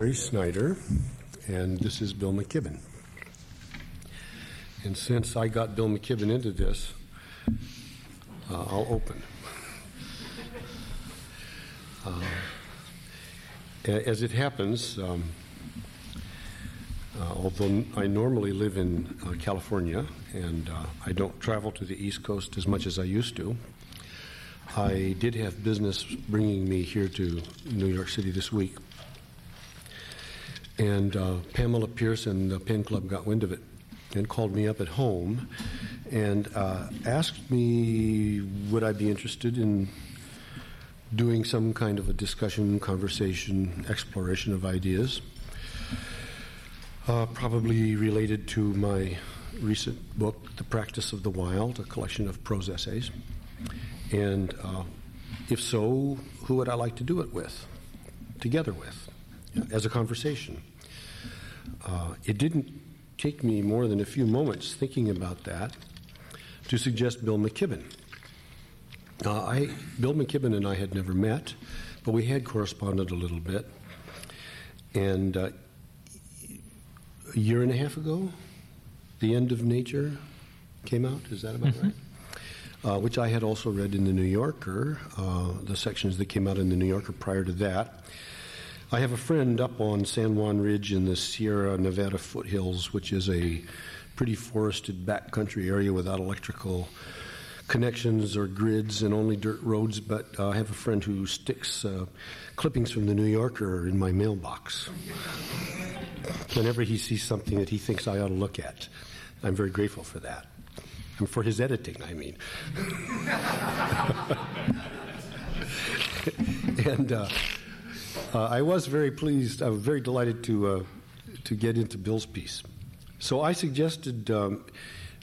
Gary Snyder, and this is Bill McKibben. And since I got Bill McKibben into this, uh, I'll open. Uh, as it happens, um, uh, although I normally live in uh, California and uh, I don't travel to the East Coast as much as I used to, I did have business bringing me here to New York City this week. And uh, Pamela Pierce and the Pen Club got wind of it and called me up at home and uh, asked me would I be interested in doing some kind of a discussion, conversation, exploration of ideas, uh, probably related to my recent book, The Practice of the Wild, a collection of prose essays. And uh, if so, who would I like to do it with, together with, as a conversation? Uh, it didn't take me more than a few moments thinking about that to suggest Bill McKibben. Uh, I, Bill McKibben and I had never met, but we had corresponded a little bit. And uh, a year and a half ago, The End of Nature came out. Is that about mm-hmm. right? Uh, which I had also read in the New Yorker, uh, the sections that came out in the New Yorker prior to that. I have a friend up on San Juan Ridge in the Sierra Nevada foothills, which is a pretty forested backcountry area without electrical connections or grids and only dirt roads. But uh, I have a friend who sticks uh, clippings from the New Yorker in my mailbox whenever he sees something that he thinks I ought to look at. I'm very grateful for that. And for his editing, I mean. and uh, uh, I was very pleased. I was very delighted to uh, to get into Bill's piece. So I suggested um,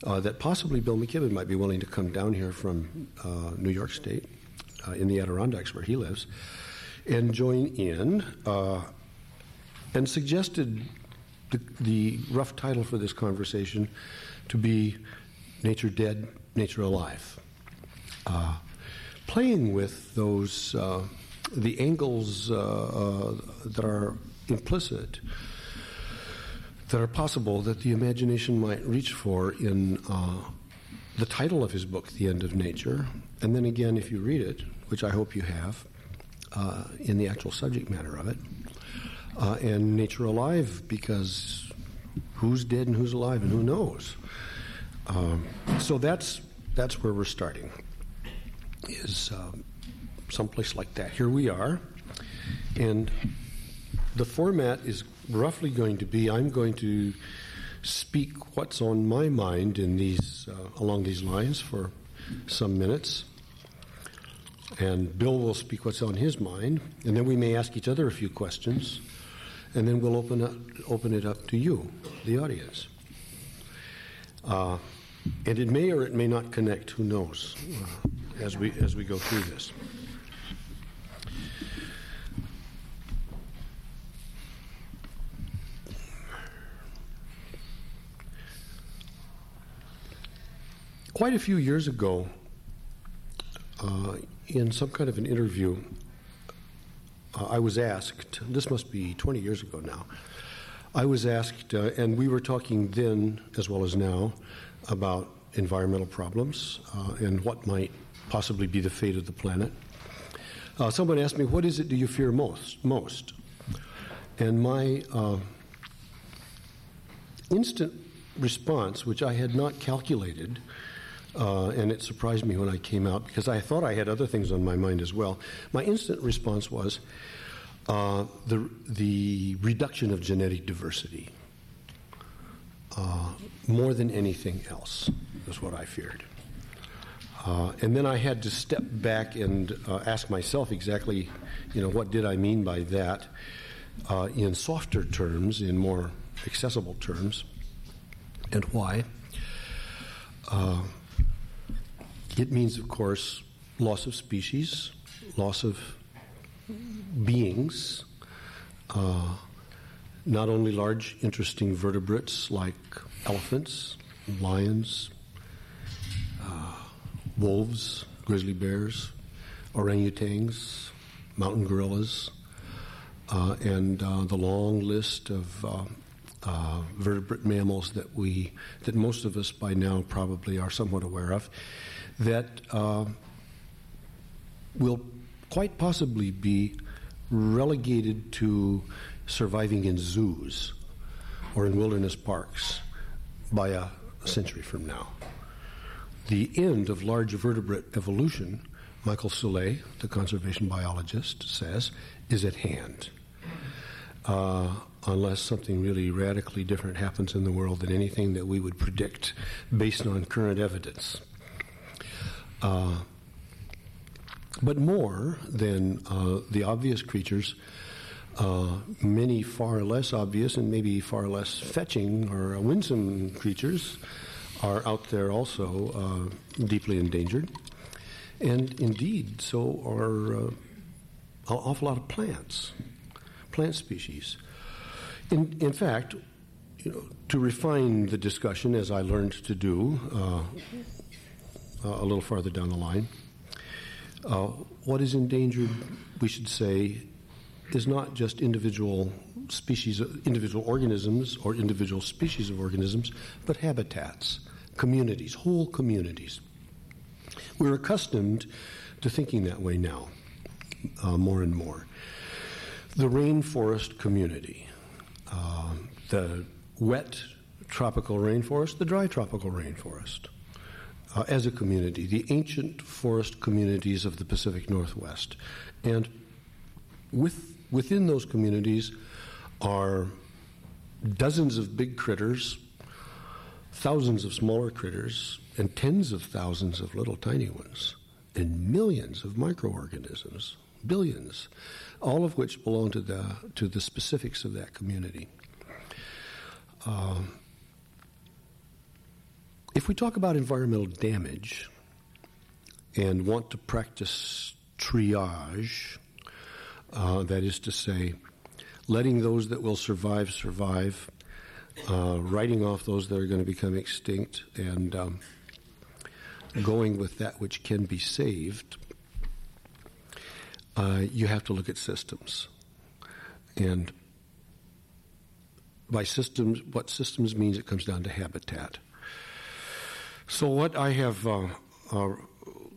uh, that possibly Bill McKibben might be willing to come down here from uh, New York State, uh, in the Adirondacks where he lives, and join in, uh, and suggested the, the rough title for this conversation to be "Nature Dead, Nature Alive." playing with those the angles uh, uh, that are implicit, that are possible, that the imagination might reach for in uh, the title of his book, The End of Nature, and then again, if you read it, which I hope you have, uh, in the actual subject matter of it, uh, and Nature Alive, because who's dead and who's alive and who knows. Um, so that's that's where we're starting. Is um, someplace like that. Here we are, and the format is roughly going to be I'm going to speak what's on my mind in these uh, along these lines for some minutes. And Bill will speak what's on his mind, and then we may ask each other a few questions, and then we'll open up, open it up to you, the audience. Uh, and it may or it may not connect. Who knows? Uh, as we as we go through this. Quite a few years ago, uh, in some kind of an interview, uh, I was asked, this must be 20 years ago now, I was asked, uh, and we were talking then as well as now about environmental problems uh, and what might possibly be the fate of the planet. Uh, someone asked me, What is it do you fear most? most? And my uh, instant response, which I had not calculated, uh, and it surprised me when I came out because I thought I had other things on my mind as well. My instant response was uh, the, the reduction of genetic diversity. Uh, more than anything else, is what I feared. Uh, and then I had to step back and uh, ask myself exactly, you know, what did I mean by that uh, in softer terms, in more accessible terms, and why. Uh, it means, of course, loss of species, loss of beings, uh, not only large, interesting vertebrates like elephants, lions, uh, wolves, grizzly bears, orangutans, mountain gorillas, uh, and uh, the long list of uh, uh, vertebrate mammals that we that most of us by now probably are somewhat aware of that uh, will quite possibly be relegated to surviving in zoos or in wilderness parks by a century from now. The end of large vertebrate evolution, Michael Soule, the conservation biologist, says, is at hand. Uh, unless something really radically different happens in the world than anything that we would predict based on current evidence. Uh, but more than uh, the obvious creatures, uh, many far less obvious and maybe far less fetching or winsome creatures are out there also uh, deeply endangered. And indeed, so are uh, an awful lot of plants, plant species. In, in fact, you know, to refine the discussion, as I learned to do uh, a little farther down the line, uh, what is endangered, we should say, is not just individual species, individual organisms or individual species of organisms, but habitats, communities, whole communities. We're accustomed to thinking that way now, uh, more and more. The rainforest community, uh, the wet tropical rainforest, the dry tropical rainforest, uh, as a community, the ancient forest communities of the Pacific Northwest. And with, within those communities are dozens of big critters, thousands of smaller critters, and tens of thousands of little tiny ones, and millions of microorganisms, billions, all of which belong to the, to the specifics of that community. Um, if we talk about environmental damage and want to practice triage, uh, that is to say, letting those that will survive survive, uh, writing off those that are going to become extinct, and um, going with that which can be saved, uh, you have to look at systems. And by systems, what systems means, it comes down to habitat. So, what I have uh, uh,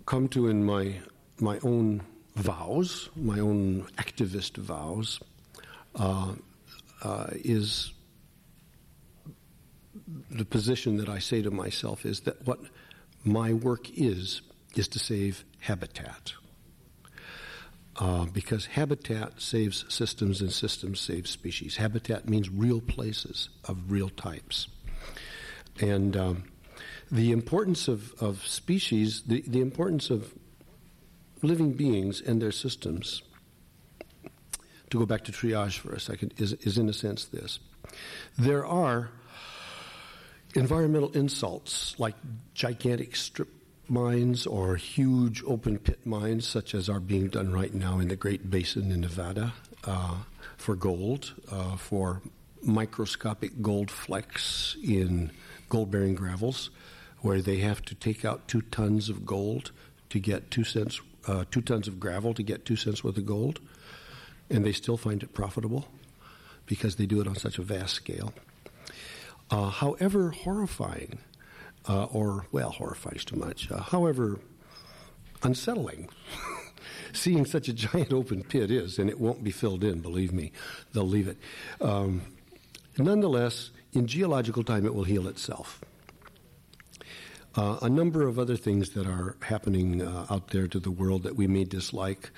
come to in my my own vows, my own activist vows, uh, uh, is the position that I say to myself is that what my work is is to save habitat. Uh, because habitat saves systems and systems save species. Habitat means real places of real types. And um, the importance of, of species, the, the importance of living beings and their systems, to go back to triage for a second, is, is in a sense this. There are environmental insults like gigantic strip mines or huge open pit mines, such as are being done right now in the Great Basin in Nevada uh, for gold, uh, for microscopic gold flecks in gold bearing gravels where they have to take out two tons of gold to get two cents, uh, two tons of gravel to get two cents worth of gold, and they still find it profitable because they do it on such a vast scale. Uh, however horrifying, uh, or well, horrifying is too much. Uh, however unsettling. Seeing such a giant open pit is, and it won't be filled in, believe me. They'll leave it. Um, nonetheless, in geological time, it will heal itself. Uh, a number of other things that are happening uh, out there to the world that we may dislike,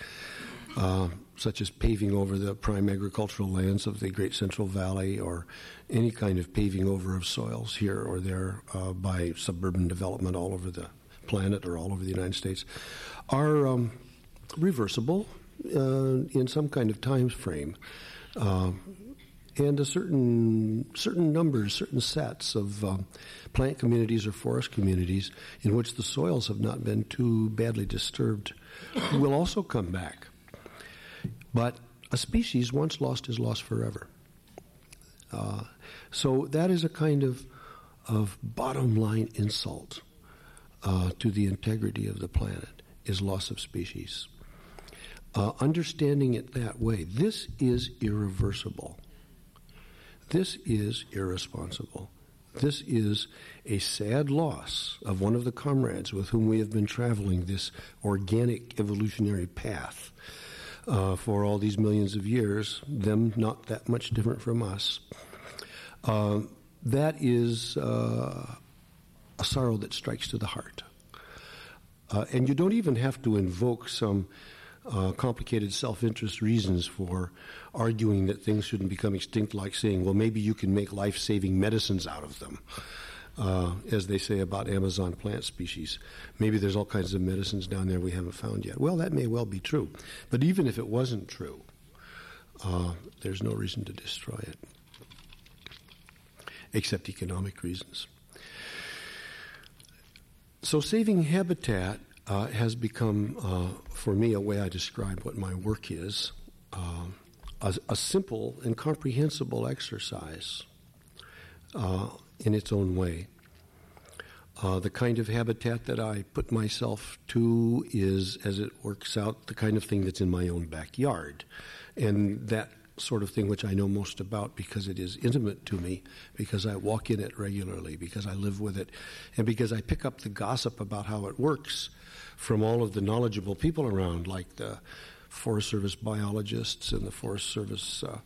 uh, such as paving over the prime agricultural lands of the Great Central Valley or any kind of paving over of soils here or there uh, by suburban development all over the planet or all over the United States, are um, reversible uh, in some kind of time frame. And a certain certain numbers, certain sets of um, plant communities or forest communities in which the soils have not been too badly disturbed will also come back. But a species once lost is lost forever. Uh, so that is a kind of of bottom line insult uh, to the integrity of the planet is loss of species. uh, understanding it that way, this is irreversible. This is irresponsible. This is a sad loss of one of the comrades with whom we have been traveling this organic evolutionary path uh, for all these millions of years, them not that much different from us. Uh, that is uh, a sorrow that strikes to the heart. Uh, and you don't even have to invoke some uh, complicated self interest reasons for arguing that things shouldn't become extinct, like saying, well, maybe you can make life saving medicines out of them. Uh, as they say about Amazon plant species. Maybe there's all kinds of medicines down there we haven't found yet. Well, that may well be true. But even if it wasn't true, uh, there's no reason to destroy it, except economic reasons. So, saving habitat uh, has become, uh, for me, a way I describe what my work is uh, a, a, simple and comprehensible exercise uh, in its own way. Uh, the kind of habitat that I put myself to is, as it works out, the kind of thing that's in my own backyard. And that sort of thing which I know most about because it is intimate to me, because I walk in it regularly, because I live with it, and because I pick up the gossip about how it works from all of the knowledgeable people around, like the Forest Service biologists and the Forest Service uh,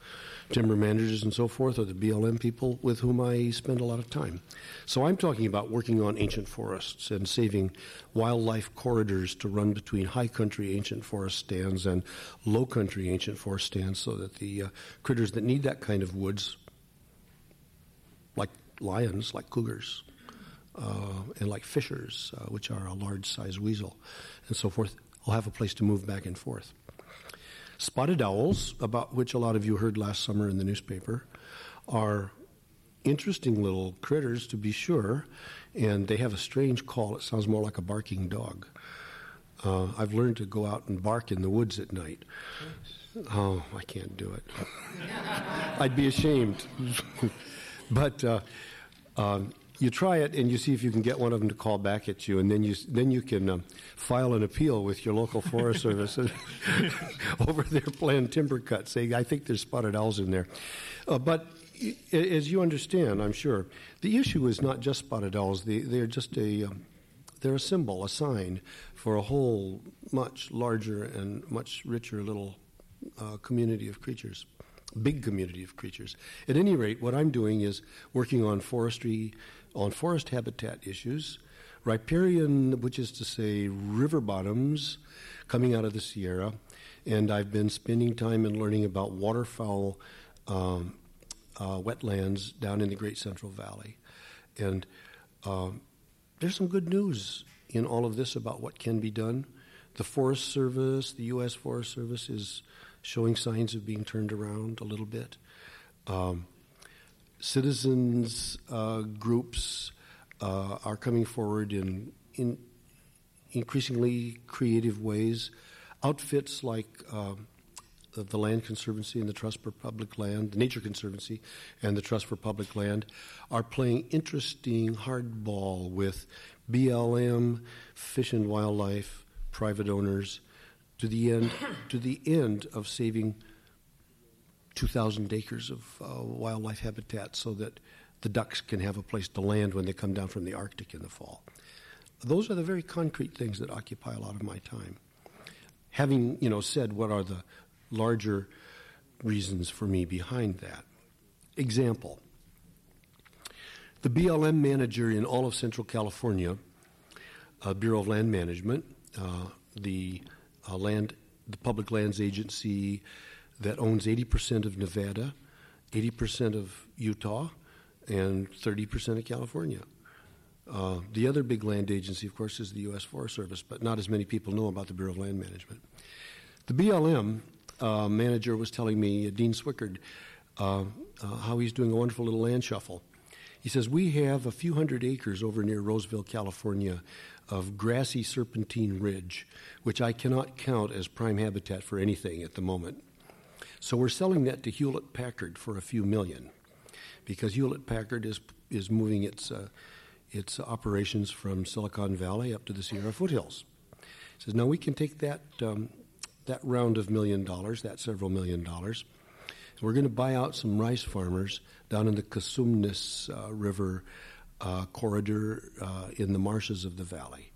timber managers and so forth, or the BLM people with whom I spend a lot of time. So I'm talking about working on ancient forests and saving wildlife corridors to run between high country ancient forest stands and low country ancient forest stands so that the uh, critters that need that kind of woods, like lions, like cougars, uh, and like fishers, uh, which are a large sized weasel, and so forth, will have a place to move back and forth. Spotted owls, about which a lot of you heard last summer in the newspaper, are interesting little critters to be sure, and they have a strange call. It sounds more like a barking dog. Uh, I've learned to go out and bark in the woods at night. Oh, I can't do it. I'd be ashamed. but uh, um, you try it and you see if you can get one of them to call back at you, and then you then you can um, file an appeal with your local Forest Service over their planned timber cut, saying I think there's spotted owls in there. Uh, but as you understand, I'm sure the issue is not just spotted owls. They, they're just a um, they're a symbol, a sign for a whole much larger and much richer little uh, community of creatures big community of creatures. At any rate, what I'm doing is working on forestry on forest habitat issues, riparian, which is to say river bottoms coming out of the Sierra, and I've been spending time and learning about waterfowl um, uh, wetlands down in the Great Central Valley. And um, there's some good news in all of this about what can be done. The Forest Service, the U.S. Forest Service, is showing signs of being turned around a little bit. Um, citizens uh, groups uh, are coming forward in, in increasingly creative ways. Outfits like uh, the Land Conservancy and the Trust for Public Land, the Nature Conservancy and the Trust for Public Land, are playing interesting hardball with BLM, Fish and Wildlife, private owners, to the end to the end of saving 2,000 acres of uh, wildlife habitat so that the ducks can have a place to land when they come down from the Arctic in the fall. Those are the very concrete things that occupy a lot of my time. Having you know said what are the larger reasons for me behind that. Example: the BLM manager in all of Central California, uh, Bureau of Land Management, uh, the uh, land, the Public Lands Agency, that owns 80% of Nevada, 80% of Utah, and 30% of California. Uh, the other big land agency, of course, is the U.S. Forest Service, but not as many people know about the Bureau of Land Management. The BLM uh, manager was telling me, uh, Dean Swickard, uh, uh, how he's doing a wonderful little land shuffle. He says, We have a few hundred acres over near Roseville, California, of grassy serpentine ridge, which I cannot count as prime habitat for anything at the moment. So we're selling that to Hewlett Packard for a few million, because Hewlett Packard is is moving its uh, its operations from Silicon Valley up to the Sierra foothills. He says now we can take that um, that round of million dollars, that several million dollars. We're going to buy out some rice farmers down in the Cosumnes uh, River uh, corridor uh, in the marshes of the valley.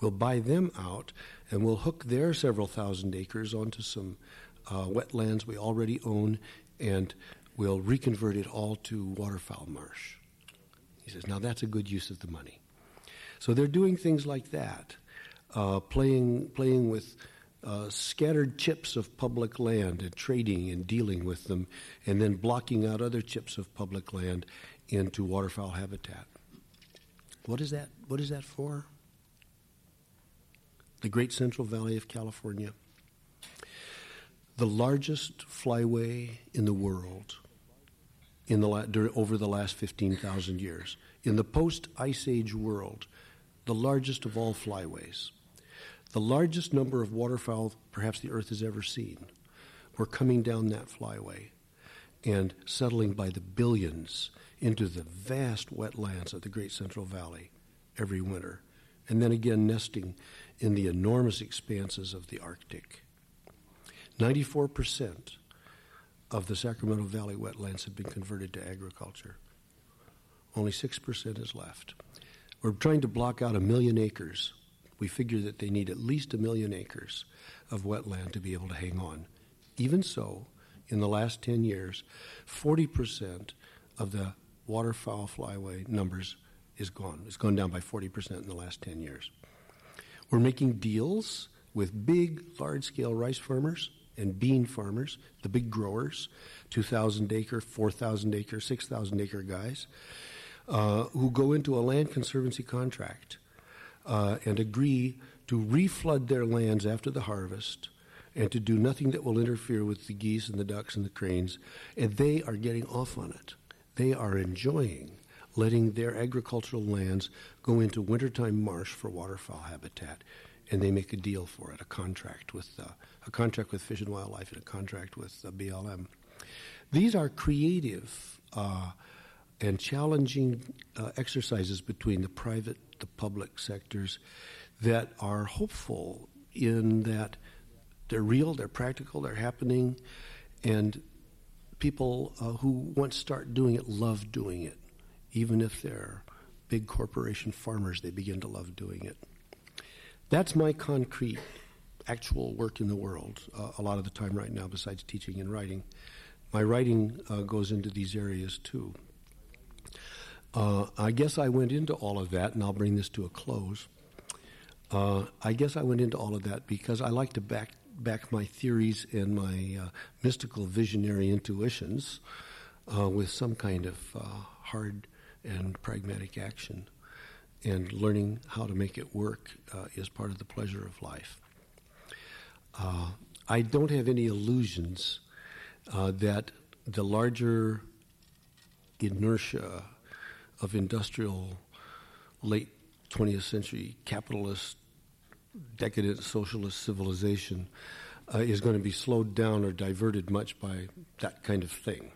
We'll buy them out and we'll hook their several thousand acres onto some uh, wetlands we already own and we'll reconvert it all to waterfowl marsh. He says, now that's a good use of the money. So they're doing things like that, uh, playing, playing with uh, scattered chips of public land and trading and dealing with them, and then blocking out other chips of public land into waterfowl habitat. What is that? What is that for? The Great Central Valley of California, the largest flyway in the world in the over the last 15,000 years. In the post Ice Age world, the largest of all flyways, the largest number of waterfowl perhaps the Earth has ever seen, were coming down that flyway and settling by the billions into the vast wetlands of the Great Central Valley every winter, and then again nesting in the enormous expanses of the Arctic. 94% of the Sacramento Valley wetlands have been converted to agriculture. Only 6% is left. We're trying to block out a million acres. We figure that they need at least a million acres of wetland to be able to hang on. Even so, in the last 10 years, 40% of the waterfowl flyway numbers is gone. It's gone down by 40% in the last 10 years. We're making deals with big, large scale rice farmers and bean farmers, the big growers, 2,000 acre, 4,000 acre, 6,000 acre guys, uh, who go into a land conservancy contract uh, and agree to reflood their lands after the harvest and to do nothing that will interfere with the geese and the ducks and the cranes. And they are getting off on it. They are enjoying letting their agricultural lands go into wintertime marsh for waterfowl habitat. And they make a deal for it, a contract with uh, a contract with Fish and Wildlife and a contract with uh, BLM. These are creative uh, and challenging uh, exercises between the private, the public sectors that are hopeful in that they're real, they're practical, they're happening, and people uh, who once start doing it love doing it. Even if they're big corporation farmers, they begin to love doing it. That's my concrete actual work in the world uh, a lot of the time right now, besides teaching and writing. My writing uh, goes into these areas too. Uh, I guess I went into all of that, and I'll bring this to a close. Uh, I guess I went into all of that because I like to back back my theories and my uh, mystical visionary intuitions uh, with some kind of hard and pragmatic action. And learning how to make it work is part of the pleasure of life. Uh, I don't have any illusions uh, that the larger inertia of industrial late 20th century capitalist decadent socialist civilization uh, is going to be slowed down or diverted much by that kind of thing.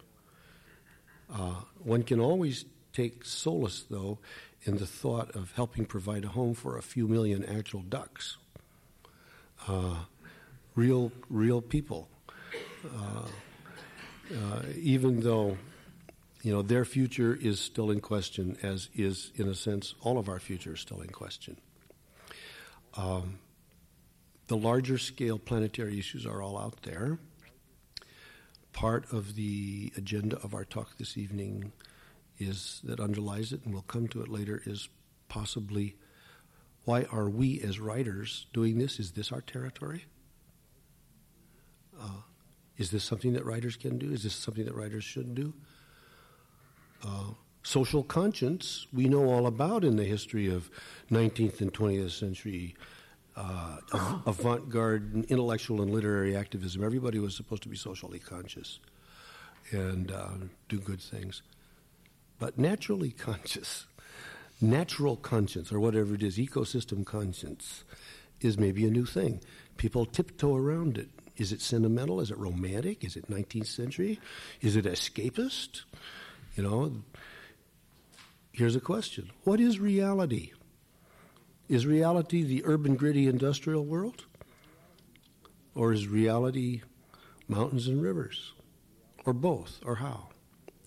Uh, one can always take solace, though, in the thought of helping provide a home for a few million actual ducks. Uh, real, real people. Uh, uh, even though, you know, their future is still in question, as is, in a sense, all of our future is still in question. Um, the larger scale planetary issues are all out there. Part of the agenda of our talk this evening is that underlies it, and we'll come to it later, is possibly why are we as writers doing this? Is this our territory? Uh, is this something that writers can do? Is this something that writers should do? Uh, social conscience, we know all about in the history of 19th and 20th century uh, avant garde intellectual and literary activism. Everybody was supposed to be socially conscious and uh, do good things. But naturally conscious, natural conscience, or whatever it is, ecosystem conscience, is maybe a new thing. People tiptoe around it. Is it sentimental? Is it romantic? Is it 19th century? Is it escapist? You know, here's a question What is reality? Is reality the urban, gritty, industrial world? Or is reality mountains and rivers? Or both? Or how?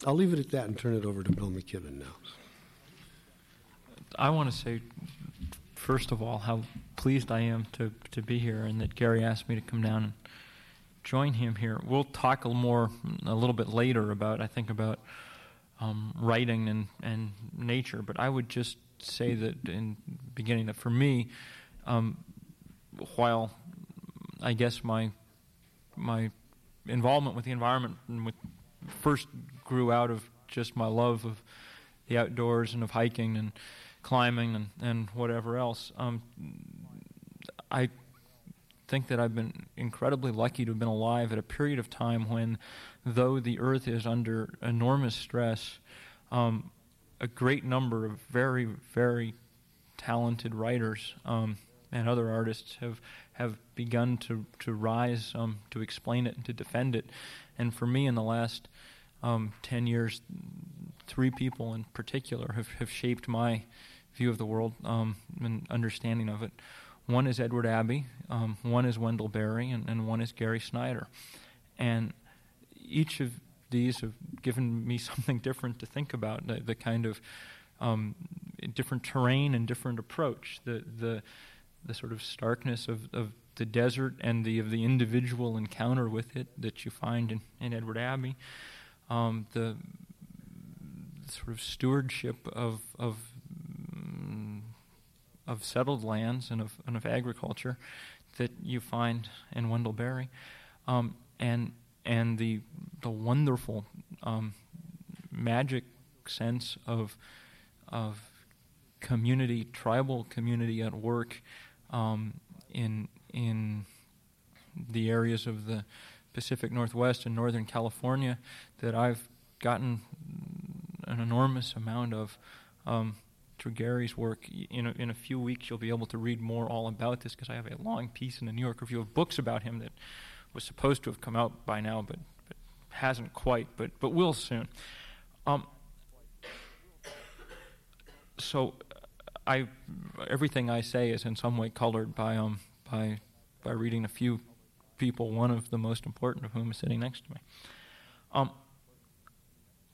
I'll leave it at that and turn it over to Bill McKibben now. I want to say, first of all, how pleased I am to, to be here and that Gary asked me to come down and join him here. We'll talk a little more a little bit later about, I think, about um, writing and, and nature, but I would just say that in beginning that for me, um, while I guess my my involvement with the environment with, first grew out of just my love of the outdoors and of hiking and climbing and, and whatever else. Um, I think that I've been incredibly lucky to have been alive at a period of time when, though the earth is under enormous stress, um, a great number of very, very talented writers um, and other artists have have begun to to rise um, to explain it and to defend it. And for me, in the last um, ten years, three people in particular have, have shaped my view of the world um, and understanding of it. One is Edward Abbey, um, one is Wendell Berry, and, and one is Gary Snyder. And each of these have given me something different to think about, the, the kind of um, different terrain and different approach, the, the, the sort of starkness of, of the desert and the, of the individual encounter with it that you find in, in Edward Abbey, um, the, sort of stewardship of, of of settled lands and of, and of agriculture that you find in Wendell Berry, um, and and the the wonderful um, magic sense of of community, tribal community at work um, in in the areas of the Pacific Northwest and Northern California that I've gotten an enormous amount of. Um, through Gary's work. In a, in a few weeks, you'll be able to read more all about this because I have a long piece in the New York Review of Books about him that was supposed to have come out by now, but, but hasn't quite, but, but will soon. Um, so I, everything I say is in some way colored by, um, by, by reading a few people, one of the most important of whom is sitting next to me. Um,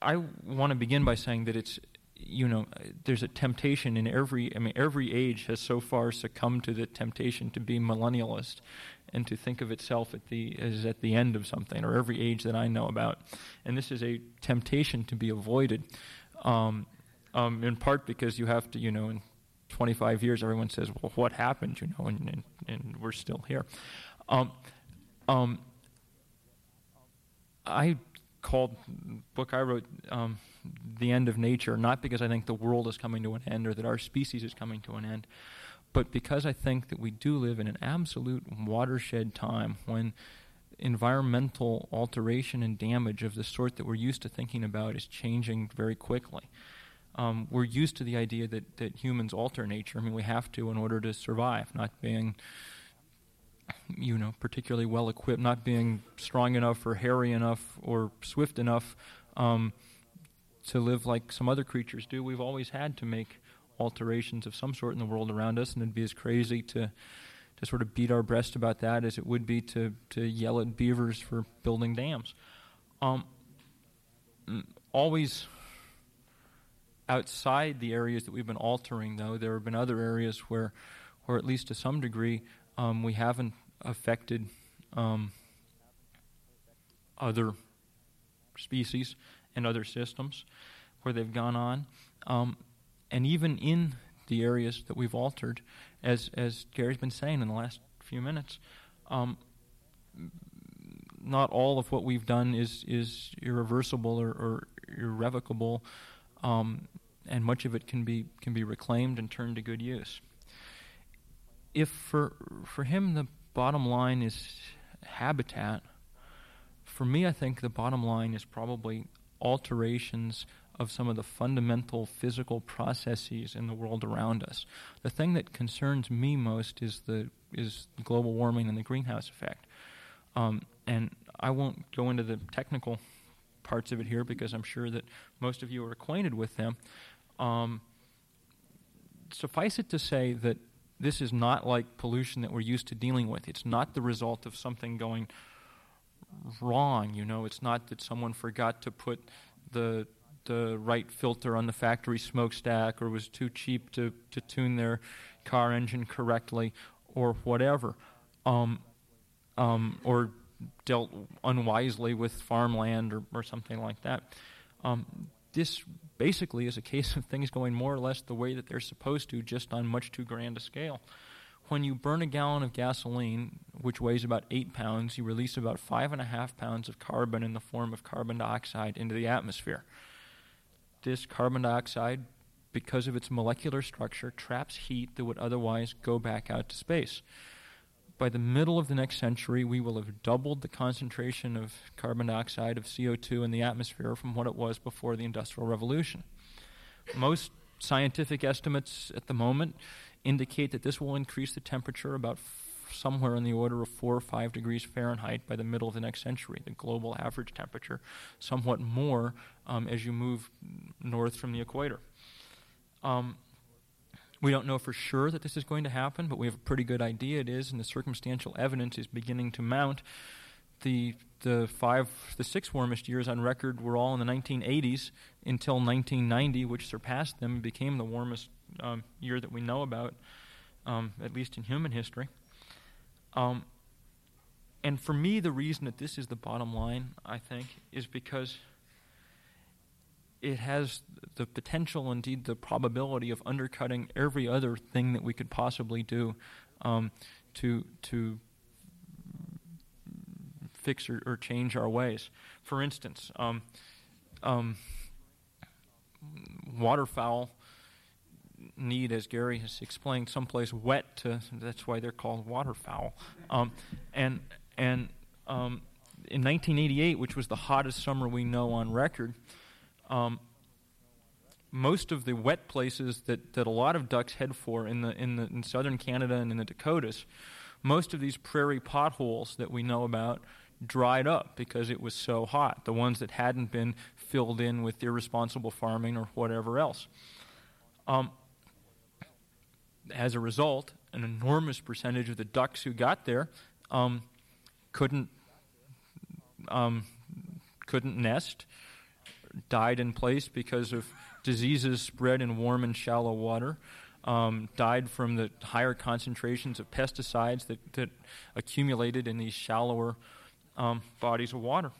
I want to begin by saying that it's you know, there's a temptation in every, I mean, every age has so far succumbed to the temptation to be millennialist and to think of itself at the, as at the end of something, or every age that I know about. And this is a temptation to be avoided, um, um, in part because you have to, you know, in 25 years, everyone says, well, what happened, you know, and, and, and we're still here. Um, um I called book I wrote um, "The End of Nature," not because I think the world is coming to an end or that our species is coming to an end, but because I think that we do live in an absolute watershed time when environmental alteration and damage of the sort that we're used to thinking about is changing very quickly. Um, we're used to the idea that, that humans alter nature. I mean, we have to in order to survive, not being you know, particularly well equipped, not being strong enough or hairy enough or swift enough um, to live like some other creatures do. We've always had to make alterations of some sort in the world around us, and it'd be as crazy to to sort of beat our breast about that as it would be to to yell at beavers for building dams. Um, always outside the areas that we've been altering, though, there have been other areas where, where at least to some degree, um, we haven't affected um, other species and other systems where they've gone on. Um, and even in the areas that we've altered, as, as Gary's been saying in the last few minutes, um, not all of what we've done is, is irreversible or, or irrevocable, um, and much of it can be, can be reclaimed and turned to good use if for for him the bottom line is habitat, for me I think the bottom line is probably alterations of some of the fundamental physical processes in the world around us. The thing that concerns me most is the is global warming and the greenhouse effect. Um, and I won't go into the technical parts of it here because I'm sure that most of you are acquainted with them. Um, suffice it to say that this is not like pollution that we're used to dealing with. It's not the result of something going wrong. You know, it's not that someone forgot to put the the right filter on the factory smokestack or was too cheap to, to tune their car engine correctly or whatever. Um, um, or dealt unwisely with farmland or, or something like that. Um, this basically is a case of things going more or less the way that they're supposed to, just on much too grand a scale. When you burn a gallon of gasoline, which weighs about eight pounds, you release about five and a half pounds of carbon in the form of carbon dioxide into the atmosphere. This carbon dioxide, because of its molecular structure, traps heat that would otherwise go back out to space by the middle of the next century, we will have doubled the concentration of carbon dioxide, of CO2 in the atmosphere from what it was before the Industrial Revolution. Most scientific estimates at the moment indicate that this will increase the temperature about f- somewhere in the order of 4 or 5 degrees Fahrenheit by the middle of the next century, the global average temperature, somewhat more um, as you move north from the equator. Um, we don't know for sure that this is going to happen, but we have a pretty good idea it is, and the circumstantial evidence is beginning to mount. The the five the six warmest years on record were all in the 1980s until 1990, which surpassed them and became the warmest um, year that we know about, um, at least in human history. Um, and for me, the reason that this is the bottom line, I think, is because it has the potential, indeed the probability, of undercutting every other thing that we could possibly do um, to to fix or, or, change our ways. For instance, um, um, waterfowl need, as Gary has explained, someplace wet to. That's why they're called waterfowl. Um, and and um, in 1988, which was the hottest summer we know on record. Um, most of the wet places that, that a lot of ducks head for in, the, in, the, in southern Canada and in the Dakotas, most of these prairie potholes that we know about dried up because it was so hot, the ones that hadn't been filled in with irresponsible farming or whatever else. Um, as a result, an enormous percentage of the ducks who got there um, couldn't um, couldn't nest, died in place because of diseases spread in warm and shallow water. Um, died from the higher concentrations of pesticides that, that accumulated in these shallower um, bodies of water.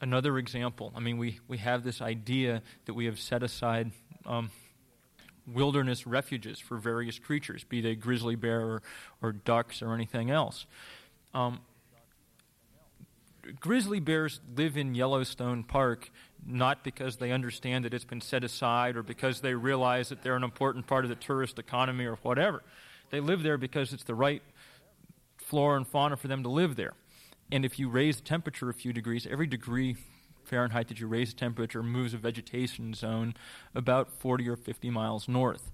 Another example, I mean, we, we have this idea that we have set aside um, wilderness refuges for various creatures, be they grizzly bear or, or ducks or anything else. Um, grizzly bears live in Yellowstone Park not because they understand that it's been set aside or because they realize that they're an important part of the tourist economy or whatever. They live there because it's the right flora and fauna for them to live there. And if you raise the temperature a few degrees, every degree Fahrenheit that you raise the temperature moves a vegetation zone about 40 or 50 miles north.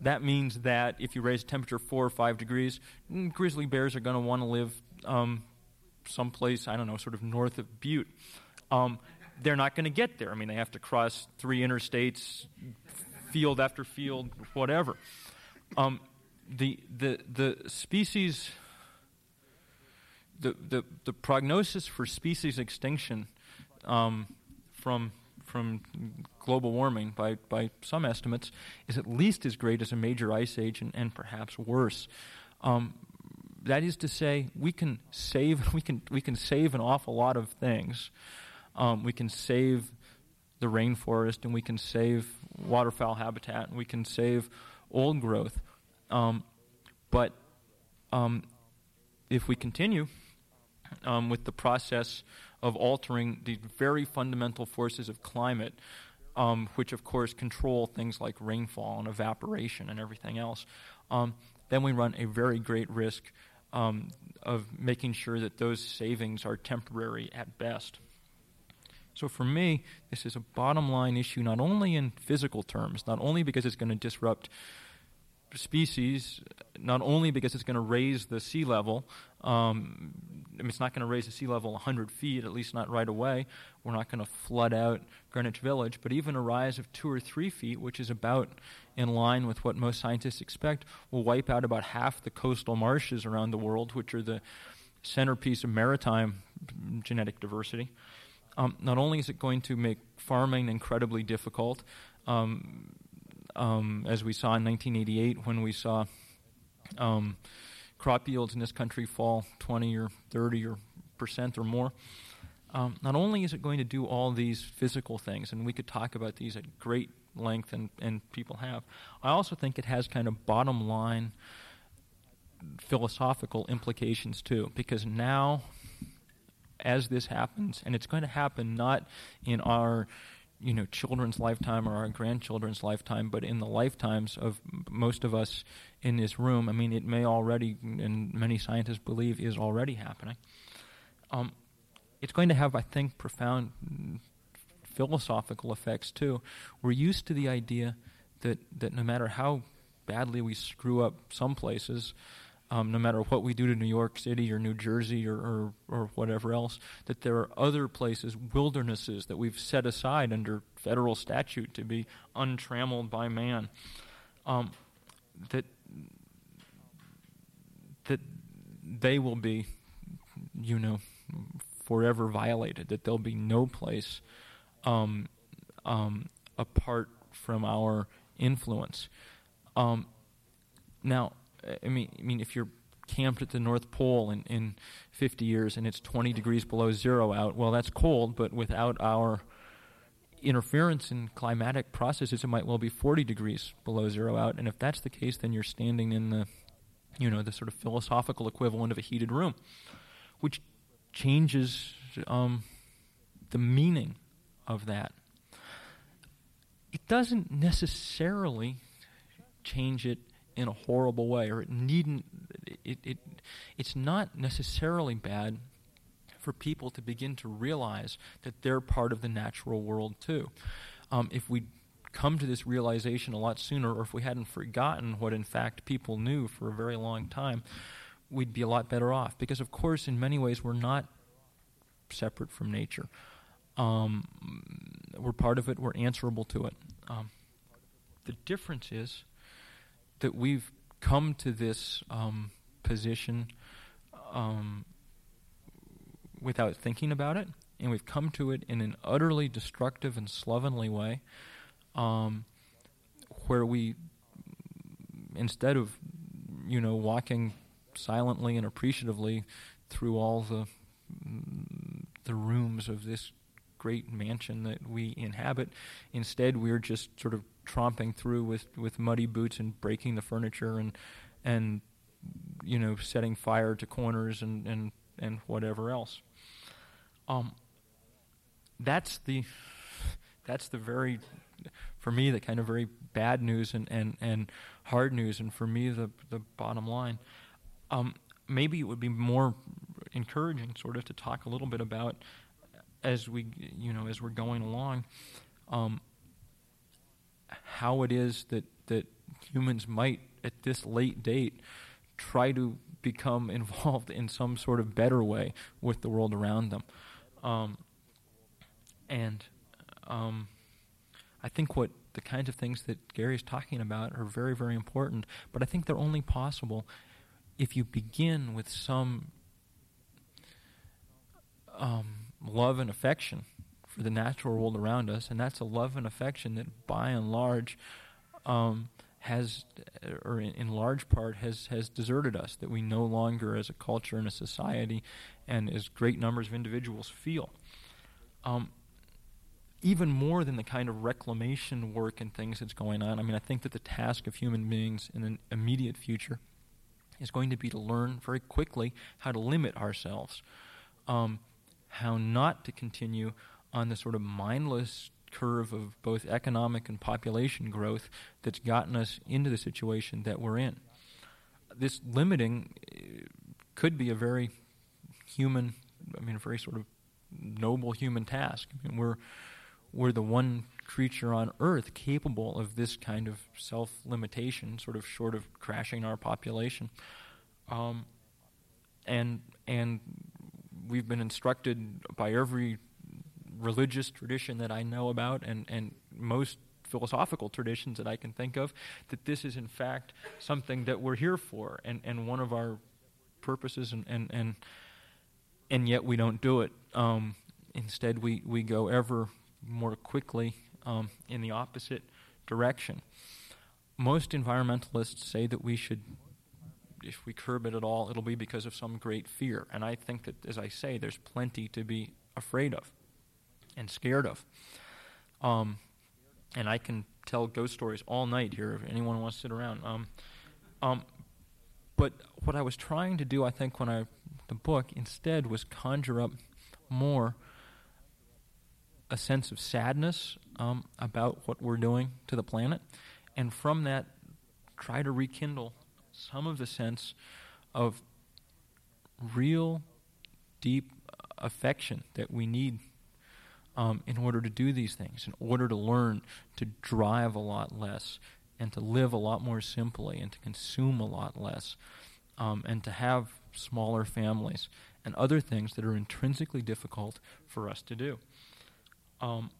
That means that if you raise the temperature four or five degrees, mm, grizzly bears are going to want to live um, someplace, I don't know, sort of north of Butte. Um, they're not going to get there. I mean, they have to cross three interstates, field after field, whatever. Um, the, the, the species, the, the, the prognosis for species extinction um, from, from global warming, by, by some estimates, is at least as great as a major ice age and, and perhaps worse. Um, that is to say, we can save we can we can save an awful lot of things. Um, we can save the rainforest, and we can save waterfowl habitat, and we can save old growth. Um, but um, if we continue um, with the process of altering the very fundamental forces of climate, um, which of course control things like rainfall and evaporation and everything else, um, then we run a very great risk um, of making sure that those savings are temporary at best. So for me, this is a bottom line issue, not only in physical terms, not only because it's going to disrupt species, not only because it's going to raise the sea level, Um, I mean, it's not going to raise the sea level 100 feet, at least not right away. We're not going to flood out Greenwich Village, but even a rise of two or three feet, which is about in line with what most scientists expect, will wipe out about half the coastal marshes around the world, which are the centerpiece of maritime genetic diversity. Um, not only is it going to make farming incredibly difficult, um, um, as we saw in 1988 when we saw um, crop yields in this country fall 20 or 30 or percent or more. Um, not only is it going to do all these physical things, and we could talk about these at great length, and, and people have, I also think it has kind of bottom line philosophical implications too, because now, as this happens, and it's going to happen not in our you know children's lifetime or our grandchildren's lifetime, but in the lifetimes of most of us in this room. I mean, it may already, and many scientists believe, is already happening. Um, it's going to have, I think, profound philosophical effects too. We're used to the idea that that no matter how badly we screw up some places, um, no matter what we do to New York City or New Jersey or, or, or, whatever else, that there are other places, wildernesses that we've set aside under federal statute to be untrammeled by man. Um, that that they will be, you know, forever violated. That there'll be no place um, um, apart from our influence. Um, now, I mean, I mean, if you're camped at the North Pole in, in 50 years and it's 20 degrees below zero out, well, that's cold, but without our interference in climatic processes, it might well be 40 degrees below zero out. And if that's the case, then you're standing in the, you know, the sort of philosophical equivalent of a heated room, which changes um, the meaning of that. It doesn't necessarily change it in a horrible way, or it needn't. It, it it's not necessarily bad for people to begin to realize that they're part of the natural world too. Um, if we come to this realization a lot sooner, or if we hadn't forgotten what in fact people knew for a very long time, we'd be a lot better off. Because, of course, in many ways, we're not separate from nature. Um, we're part of it, we're answerable to it. Um, the difference is that we've come to this um, position um, without thinking about it, and we've come to it in an utterly destructive and slovenly way, um, where we, instead of, you know, walking silently and appreciatively through all the the rooms of this great mansion that we inhabit, instead we're just sort of tromping through with, with muddy boots and breaking the furniture and and you know setting fire to corners and and, and whatever else. Um, that's the that's the very for me the kind of very bad news and, and, and hard news and for me the the bottom line. Um, maybe it would be more encouraging sort of to talk a little bit about as we you know as we're going along um, how it is that, that humans might, at this late date, try to become involved in some sort of better way with the world around them. Um, and um, I think what the kinds of things that Gary is talking about are very, very important, but I think they're only possible if you begin with some um, love and affection for the natural world around us, and that's a love and affection that, by and large, um, has, or in, in, large part, has has deserted us. That we no longer, as a culture and a society, and as great numbers of individuals, feel. Um, even more than the kind of reclamation work and things that's going on. I mean, I think that the task of human beings in the immediate future is going to be to learn very quickly how to limit ourselves, um, how not to continue on the sort of mindless curve of both economic and population growth that's gotten us into the situation that we're in. This limiting uh, could be a very human, I mean, a very sort of noble human task. I mean, we're we're the one creature on Earth capable of this kind of self limitation, sort of short of crashing our population. Um, and and we've been instructed by every religious tradition that I know about, and and most philosophical traditions that I can think of, that this is in fact something that we're here for, and and one of our purposes, and and and, and yet we don't do it. Um, instead, we we go ever more quickly um, in the opposite direction. Most environmentalists say that we should, if we curb it at all, it'll be because of some great fear. And I think that, as I say, there's plenty to be afraid of and scared of. Um, and I can tell ghost stories all night here if anyone wants to sit around. Um, um, but what I was trying to do, I think, when I the book instead was conjure up more a sense of sadness um, about what we're doing to the planet, and from that, try to rekindle some of the sense of real, deep affection that we need um, in order to do these things, in order to learn to drive a lot less, and to live a lot more simply, and to consume a lot less, um, and to have smaller families, and other things that are intrinsically difficult for us to do. Um,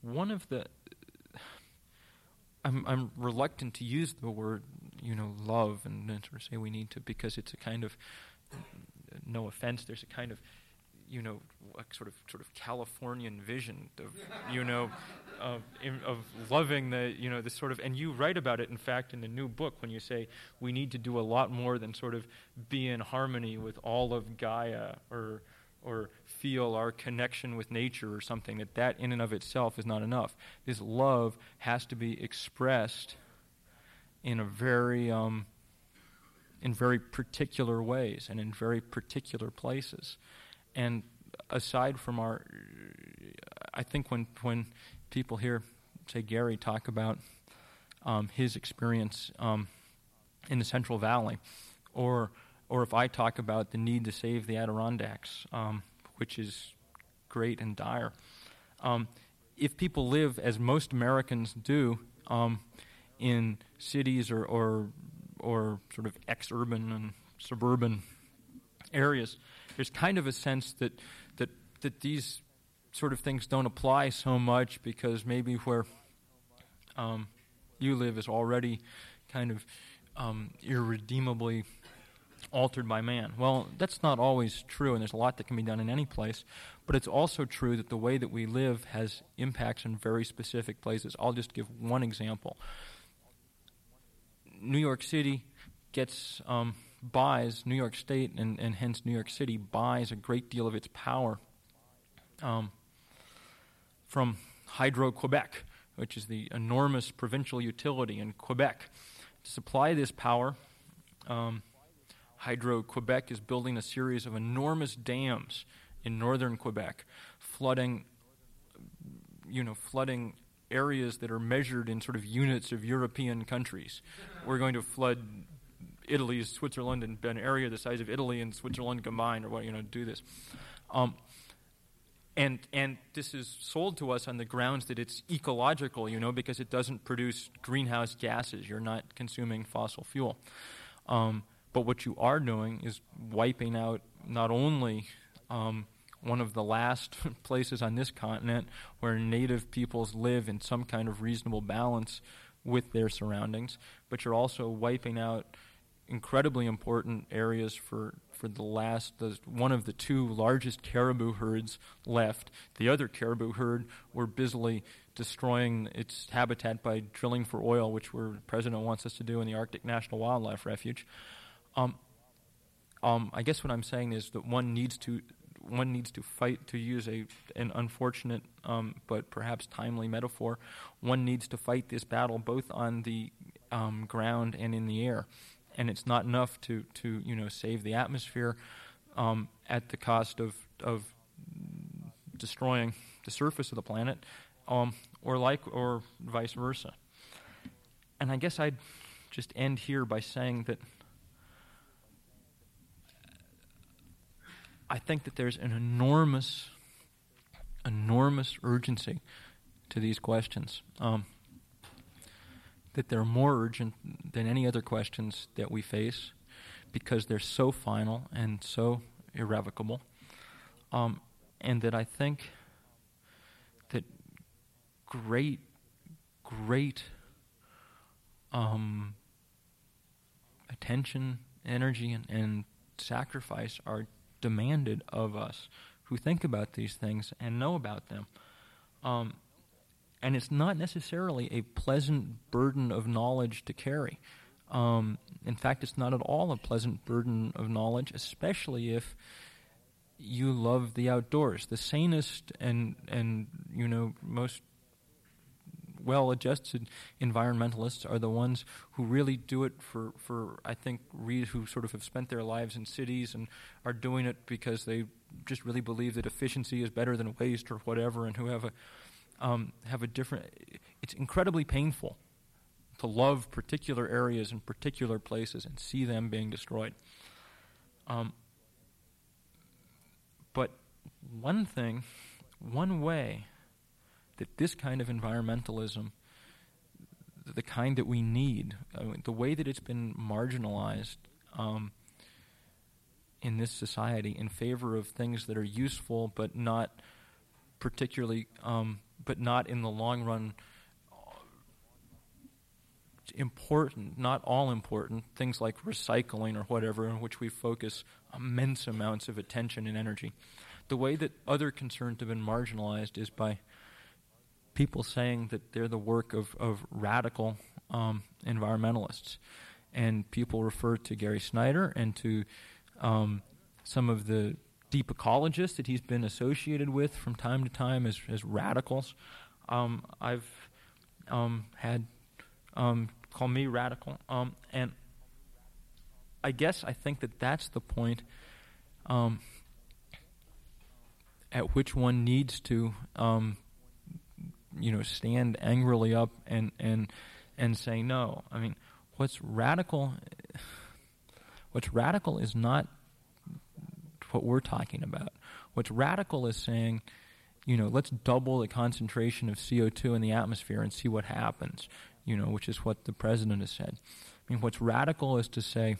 one of the I'm I'm reluctant to use the word you know love and, and say we need to because it's a kind of no offense there's a kind of you know sort of sort of Californian vision of you know of, of loving the you know the sort of and you write about it in fact in the new book when you say we need to do a lot more than sort of be in harmony with all of Gaia or or feel our connection with nature or something, that that in and of itself is not enough. This love has to be expressed in a very, um, in very particular ways and in very particular places. And aside from our, I think when when people hear, say Gary talk about um, his experience um, in the Central Valley, or or if I talk about the need to save the Adirondacks, um, which is great and dire. Um, if people live, as most Americans do, um, in cities or, or, or sort of ex urban and suburban areas, there's kind of a sense that, that, that these sort of things don't apply so much because maybe where um, you live is already kind of um, irredeemably altered by man. Well, that's not always true, and there's a lot that can be done in any place. But it's also true that the way that we live has impacts in very specific places. I'll just give one example. New York City gets um, buys New York State and, and hence New York City buys a great deal of its power um, from Hydro Quebec, which is the enormous provincial utility in Quebec. To supply this power, um, Hydro Quebec is building a series of enormous dams in northern Quebec, flooding, you know, flooding areas that are measured in sort of units of European countries. We're going to flood Italy, Switzerland, and an area the size of Italy and Switzerland combined, or what you know, do this. Um, and and this is sold to us on the grounds that it's ecological, you know, because it doesn't produce greenhouse gases. You're not consuming fossil fuel. Um, but what you are doing is wiping out not only um, one of the last places on this continent where native peoples live in some kind of reasonable balance with their surroundings, but you're also wiping out incredibly important areas for, for the last, the, one of the two largest caribou herds left. The other caribou herd, we're busily destroying its habitat by drilling for oil, which the president wants us to do in the Arctic National Wildlife Refuge. Um, um, I guess what I'm saying is that one needs to one needs to fight to use a an unfortunate um, but perhaps timely metaphor. One needs to fight this battle both on the um, ground and in the air, and it's not enough to to you know save the atmosphere um, at the cost of of destroying the surface of the planet, um, or like or vice versa. And I guess I'd just end here by saying that. I think that there's an enormous, enormous urgency to these questions. Um, that they're more urgent than any other questions that we face because they're so final and so irrevocable. Um, and that I think that great, great um, attention, energy, and, and sacrifice are demanded of us who think about these things and know about them. Um, and it's not necessarily a pleasant burden of knowledge to carry. Um, in fact, it's not at all a pleasant burden of knowledge, especially if you love the outdoors. The sanest and and you know most well-adjusted environmentalists are the ones who really do it for for I think re- who sort of have spent their lives in cities and are doing it because they just really believe that efficiency is better than waste or whatever, and who have a um, have a different. It's incredibly painful to love particular areas and particular places and see them being destroyed. Um, but one thing, one way that this kind of environmentalism, the kind that we need, I mean, the way that it's been marginalized um, in this society in favor of things that are useful but not particularly, um, but not in the long run important, not all important, things like recycling or whatever, in which we focus immense amounts of attention and energy. The way that other concerns have been marginalized is by people saying that they're the work of, of radical um, environmentalists. And people refer to Gary Snyder and to um, some of the deep ecologists that he's been associated with from time to time as, as radicals. Um, I've um, had um, call me radical. Um, and I guess I think that that's the point um, at which one needs to, you know, stand angrily up and and and say no. I mean, what's radical? What's radical is not what we're talking about. What's radical is saying, you know, let's double the concentration of CO2 in the atmosphere and see what happens you know, which is what the president has said. I mean, what's radical is to say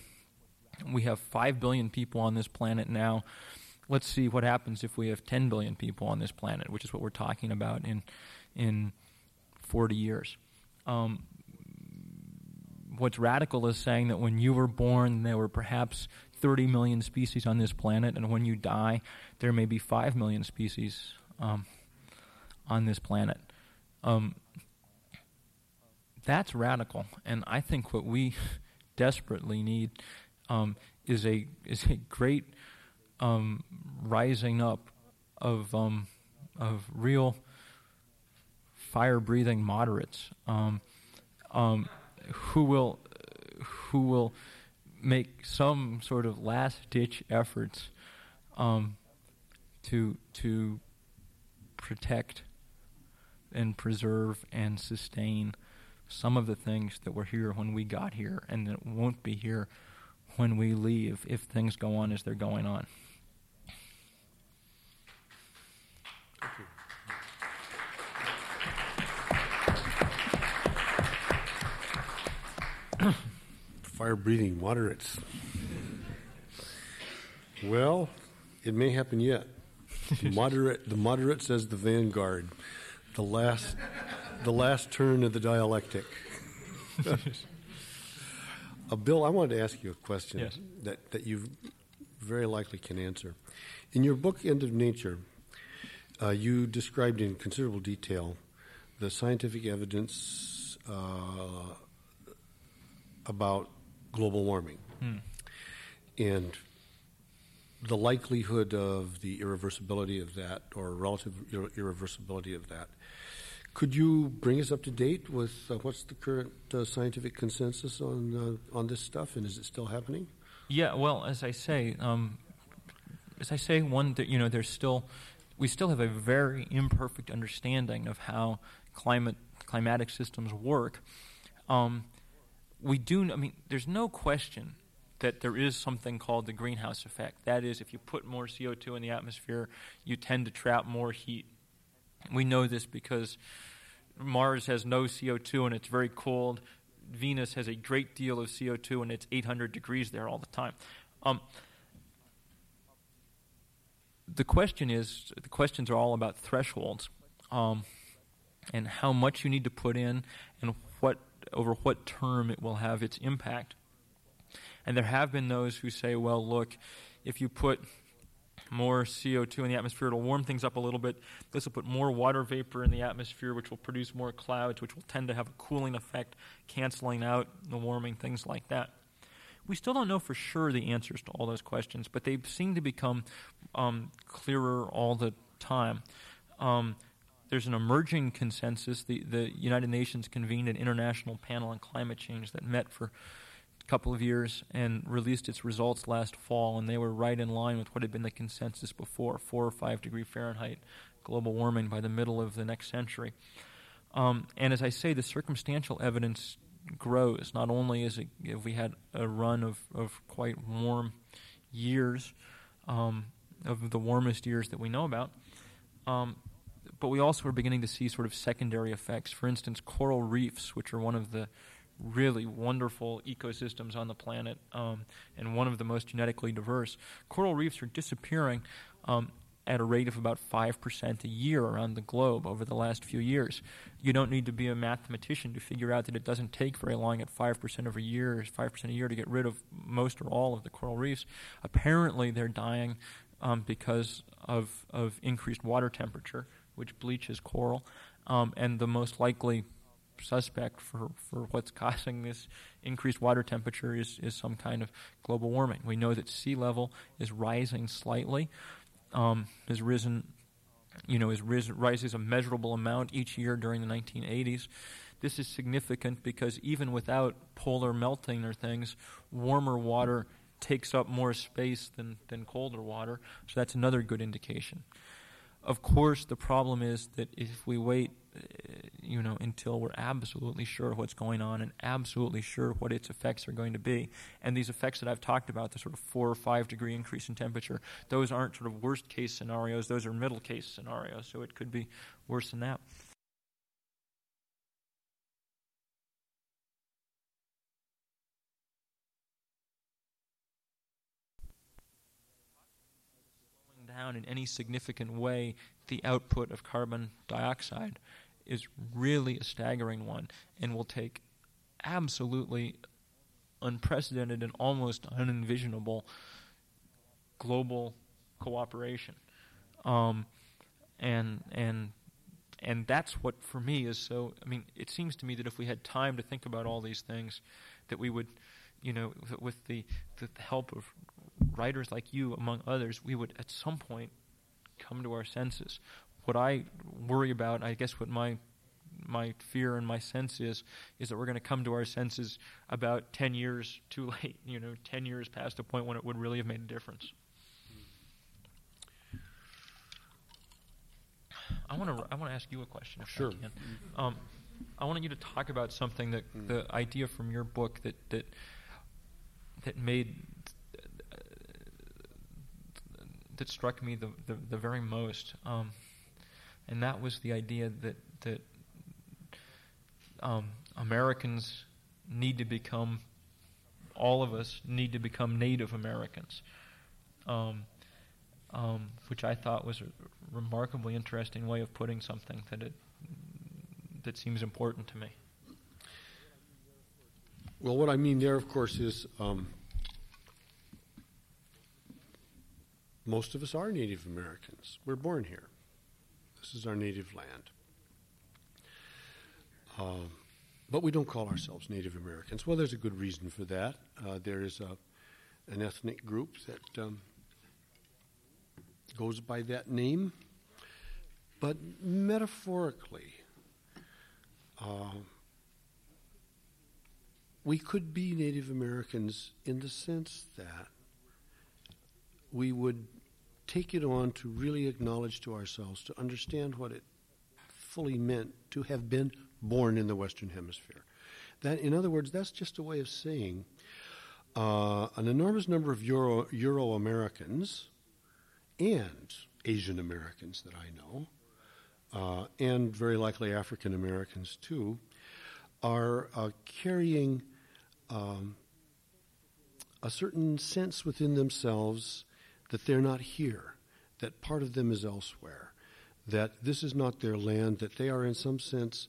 we have 5 billion people on this planet now. Let's see what happens if we have 10 billion people on this planet, which is what we're talking about in, in 40 years. Um, what's radical is saying that when you were born, there were perhaps 30 million species on this planet, and when you die, there may be 5 million species um, on this planet. Um, that's radical, and I think what we desperately need um, is a is a great um, rising up of um, of real fire breathing moderates um, who will who will make some sort of last ditch efforts um, to to protect and preserve and sustain some of the things that were here when we got here and that won't be here when we leave if things go on as they're going on. Fire breathing moderates. Well, it may happen yet. Moderate, the moderate says the vanguard. The last the last turn of the dialectic. uh, Bill, I wanted to ask you a question yes. that, that you very likely can answer. In your book, End of Nature, uh, you described in considerable detail the scientific evidence uh, about global warming hmm. and the likelihood of the irreversibility of that or relative irreversibility of that. Could you bring us up to date with uh, what's the current uh, scientific consensus on uh, on this stuff, and is it still happening? Yeah, well, as I say, um, as I say, one that you know, there's still we still have a very imperfect understanding of how climate climatic systems work. Um, we do. I mean, there's no question that there is something called the greenhouse effect. That is, if you put more CO2 in the atmosphere, you tend to trap more heat we know this because Mars has no CO2 and it's very cold. Venus has a great deal of CO2 and it's 800 degrees there all the time. Um, the question is the questions are all about thresholds um, and how much you need to put in and over what term it will have its impact. And there have been those who say, well, look, if you put more CO2 in the atmosphere, it'll warm things up a little bit. This will put more water vapor in the atmosphere, which will produce more clouds, which will tend to have a cooling effect, canceling out the warming, things like that. We still don't know for sure the answers to all those questions, but they seem to become um, clearer all the time. Um, there's an emerging consensus. The, the United Nations convened an international panel on climate change that met for a couple of years and released its results last fall, and they were right in line with what had been the consensus before four or five degree Fahrenheit global warming by the middle of the next century. Um, and as I say, the circumstantial evidence grows. Not only is it, if we had a run of, of quite warm years, um, of the warmest years that we know about, um, but we also are beginning to see sort of secondary effects. For instance, coral reefs, which are one of the really wonderful ecosystems on the planet um, and one of the most genetically diverse. Coral reefs are disappearing um, at a rate of about 5% a year around the globe over the last few years. You don't need to be a mathematician to figure out that it doesn't take very long at 5% of a year, 5% a year to get rid of most or all of the coral reefs. Apparently, they're dying um, because of, of increased water temperature which bleaches coral, um, and the most likely suspect for, for what's causing this increased water temperature is, is some kind of global warming. We know that sea level is rising slightly, um, has risen, you know, is risen, rises a measurable amount each year during the 1980s. This is significant because even without polar melting or things, warmer water takes up more space than, than colder water, so that's another good indication. Of course, the problem is that if we wait, uh, you know, until we're absolutely sure what's going on and absolutely sure what its effects are going to be, and these effects that I've talked about, the sort of four or five degree increase in temperature, those aren't sort of worst case scenarios; those are middle case scenarios. So it could be worse than that. Down in any significant way the output of carbon dioxide is really a staggering one and will take absolutely unprecedented and almost unenvisionable global cooperation. Um, and and and that's what for me is so I mean it seems to me that if we had time to think about all these things that we would you know with the, the help of writers like you, among others, we would at some point come to our senses. What I worry about, I guess, what my my fear and my sense is, is that we're going to come to our senses about ten years too late. You know, ten years past the point when it would really have made a difference. I want to I want to ask you a question. sure. I, um, I wanted you to talk about something that mm. the idea from your book that that that made that struck me the, the, the very most, um, and that was the idea that that um, Americans need to become, all of us need to become Native Americans, um, um which I thought was a remarkably interesting way of putting something that it that seems important to me. Well, what I mean there, of course, is um, Most of us are Native Americans. We're born here. This is our native land. Uh, but we don't call ourselves Native Americans. Well, there's a good reason for that. Uh, there is a, an ethnic group that um, goes by that name. But metaphorically, uh, we could be Native Americans in the sense that we would take it on to really acknowledge to ourselves, to understand what it fully meant to have been born in the Western Hemisphere. That, in other words, that's just a way of saying uh, an enormous number of Euro, Americans and Asian Americans that I know, uh, and very likely African Americans too, are uh, carrying um, a certain sense within themselves that they're not here, that part of them is elsewhere, that this is not their land, that they are in some sense,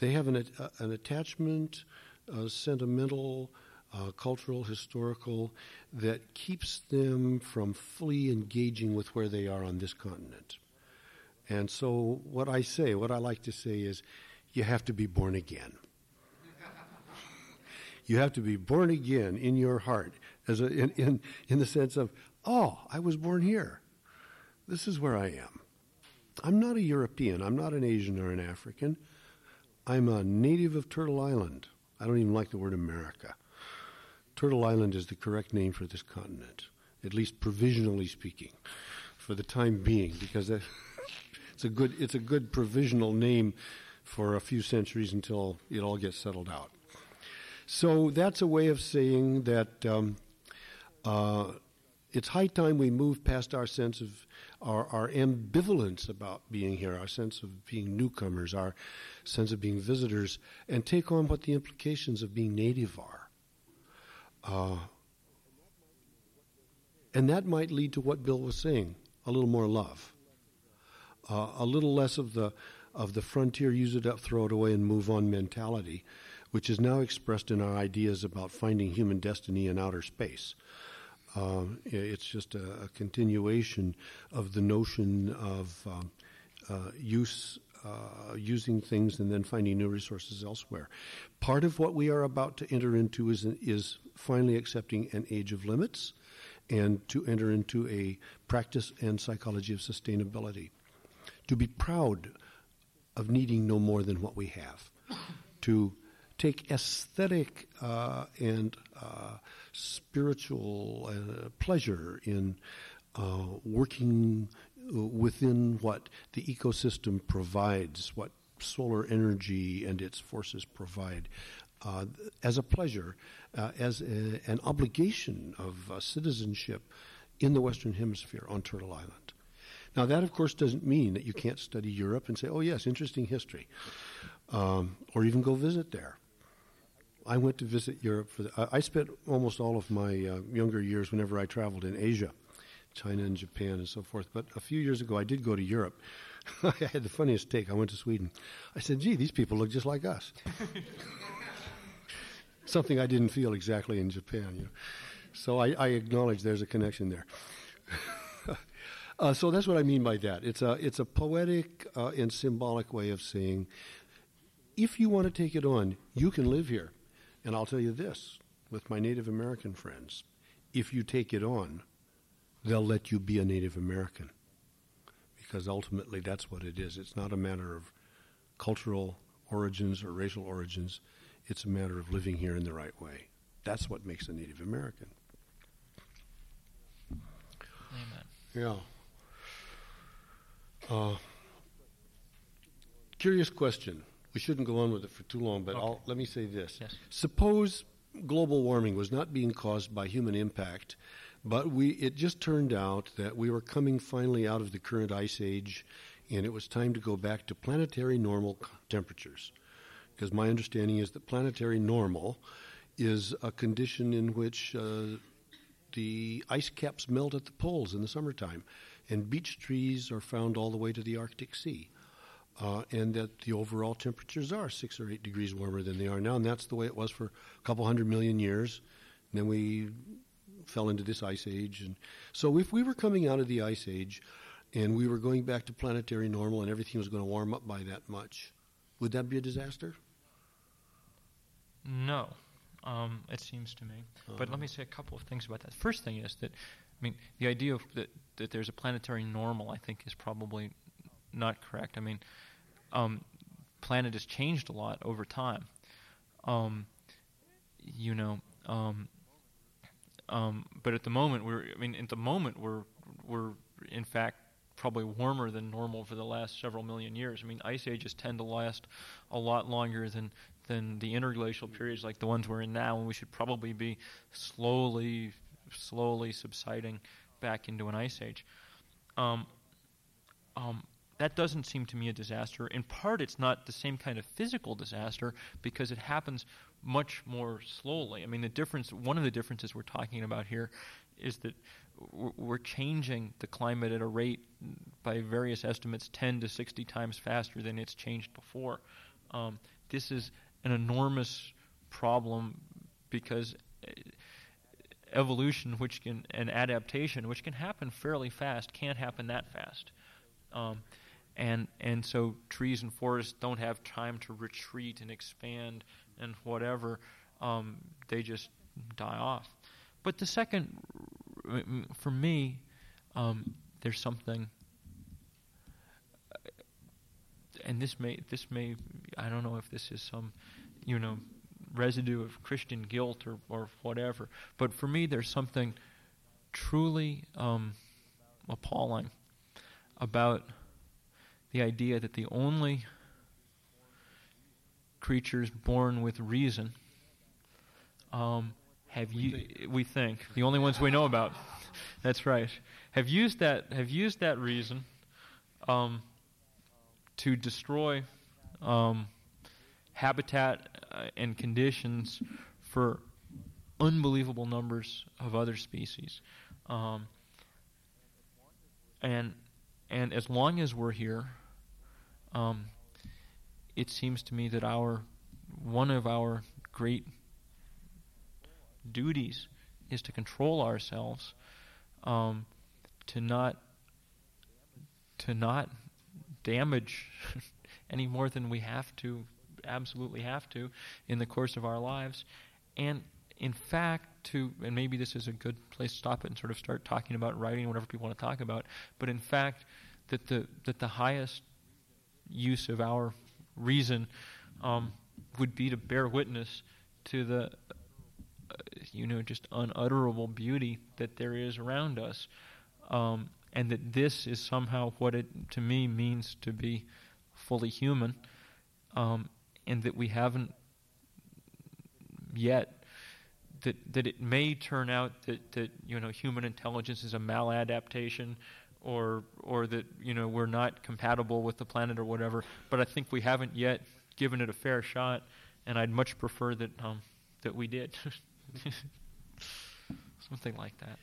they have an, an attachment, uh, sentimental, uh, cultural, historical, that keeps them from fully engaging with where they are on this continent. And so, what I say, what I like to say is, you have to be born again. you have to be born again in your heart, as a, in, in, in the sense of, oh, I was born here. This is where I am. I'm not a European. I'm not an Asian or an African. I'm a native of Turtle Island. I don't even like the word America. Turtle Island is the correct name for this continent, at least provisionally speaking, for the time being, because it's a good it's a good provisional name for a few centuries until it all gets settled out. So that's a way of saying that um, uh, it's high time we move past our sense of our, our ambivalence about being here, our sense of being newcomers, our sense of being visitors, and take on what the implications of being native are. Uh, and that might lead to what Bill was saying a little more love, uh, a little less of the, of the frontier, use it up, throw it away, and move on mentality, which is now expressed in our ideas about finding human destiny in outer space. Uh, it's just a, a, continuation of the notion of um, uh, use uh, using things and then finding new resources elsewhere. Part of what we are about to enter into is, is finally accepting an age of limits and to enter into a practice and psychology of sustainability. To be proud of needing no more than what we have. To take aesthetic uh, and uh, spiritual uh, pleasure in uh, working within what the ecosystem provides, what solar energy and its forces provide, uh, as a pleasure, uh, as a, an obligation of uh, citizenship in the Western Hemisphere on Turtle Island. Now, that of course doesn't mean that you can't study Europe and say, oh, yes, interesting history, um, or even go visit there. I went to visit Europe. For the, I spent almost all of my uh, younger years whenever I traveled in Asia. China and Japan and so forth. But a few years ago, I did go to Europe. I had the funniest take. I went to Sweden. I said, gee, these people look just like us. Something I didn't feel exactly in Japan. You know. So I, I acknowledge there's a connection there. uh, so that's what I mean by that. It's a, it's a poetic uh, and symbolic way of saying, if you want to take it on, you can live here. And I'll tell you this with my Native American friends if you take it on, they'll let you be a Native American. Because ultimately that's what it is. It's not a matter of cultural origins or racial origins, it's a matter of living here in the right way. That's what makes a Native American. Amen. Yeah. Uh, curious question. We shouldn't go on with it for too long, but okay. let me say this. Yes. Suppose global warming was not being caused by human impact but we, it just turned out that we were coming finally out of the current ice age, and it was time to go back to planetary normal temperatures. Because my understanding is that planetary normal is a condition in which uh, the ice caps melt at the poles in the summertime, and beech trees are found all the way to the Arctic Sea. Uh, and that the overall temperatures are six or eight degrees warmer than they are now, and that's the way it was for a couple hundred million years. And then we fell into this ice age. And so if we were coming out of the ice age and we were going back to planetary normal and everything was going to warm up by that much, would that be a disaster? No, um, it seems to me. Uh-huh. But let me say a couple of things about that. First thing is that, I mean, the idea of that, that there's a planetary normal, I think, is probably not correct. I mean, um, planet has changed a lot over time. Um, you know, um, um, but at the moment, we're I mean, at the moment, we're we're in fact probably warmer than normal for the last several million years. I mean, ice ages tend to last a lot longer than than the interglacial periods like the ones we're in now, and we should probably be slowly, slowly subsiding back into an ice age. Um, um, that doesn't seem to me a disaster. In part, it's not the same kind of physical disaster because it happens much more slowly. I mean, the difference, one of the differences we're talking about here is that we're changing the climate at a rate, by various estimates, 10 to 60 times faster than it's changed before. Um, this is an enormous problem because uh, evolution, which can and adaptation, which can happen fairly fast, can't happen that fast. Um, and and so trees and forests don't have time to retreat and expand and whatever. Um, they just die off. But the second, for me, um, there's something, and this may this may I don't know if this is some, you know, residue of Christian guilt or or whatever. But for me, there's something truly um, appalling about the idea that the only creatures born with reason um, have you we think. The only ones we know about. That's right. Have used that have used that reason um, to destroy um, habitat uh, and conditions for unbelievable numbers of other species. Um, and and as long as we're here, um, it seems to me that our one of our great duties is to control ourselves, um, to not to not damage any more than we have to, absolutely have to, in the course of our lives, and in fact, to, and maybe this is a good place to stop it and sort of start talking about writing whatever people want to talk about, but in fact, that the, that the highest use of our reason um, would be to bear witness to the, uh, you know, just unutterable beauty that there is around us. Um, and that this is somehow what it, to me, means to be fully human. Um, and that we haven't yet that that it may turn out that that you know human intelligence is a maladaptation or or that you know we're not compatible with the planet or whatever but I think we haven't yet given it a fair shot and I'd much prefer that um, that we did. Something like that.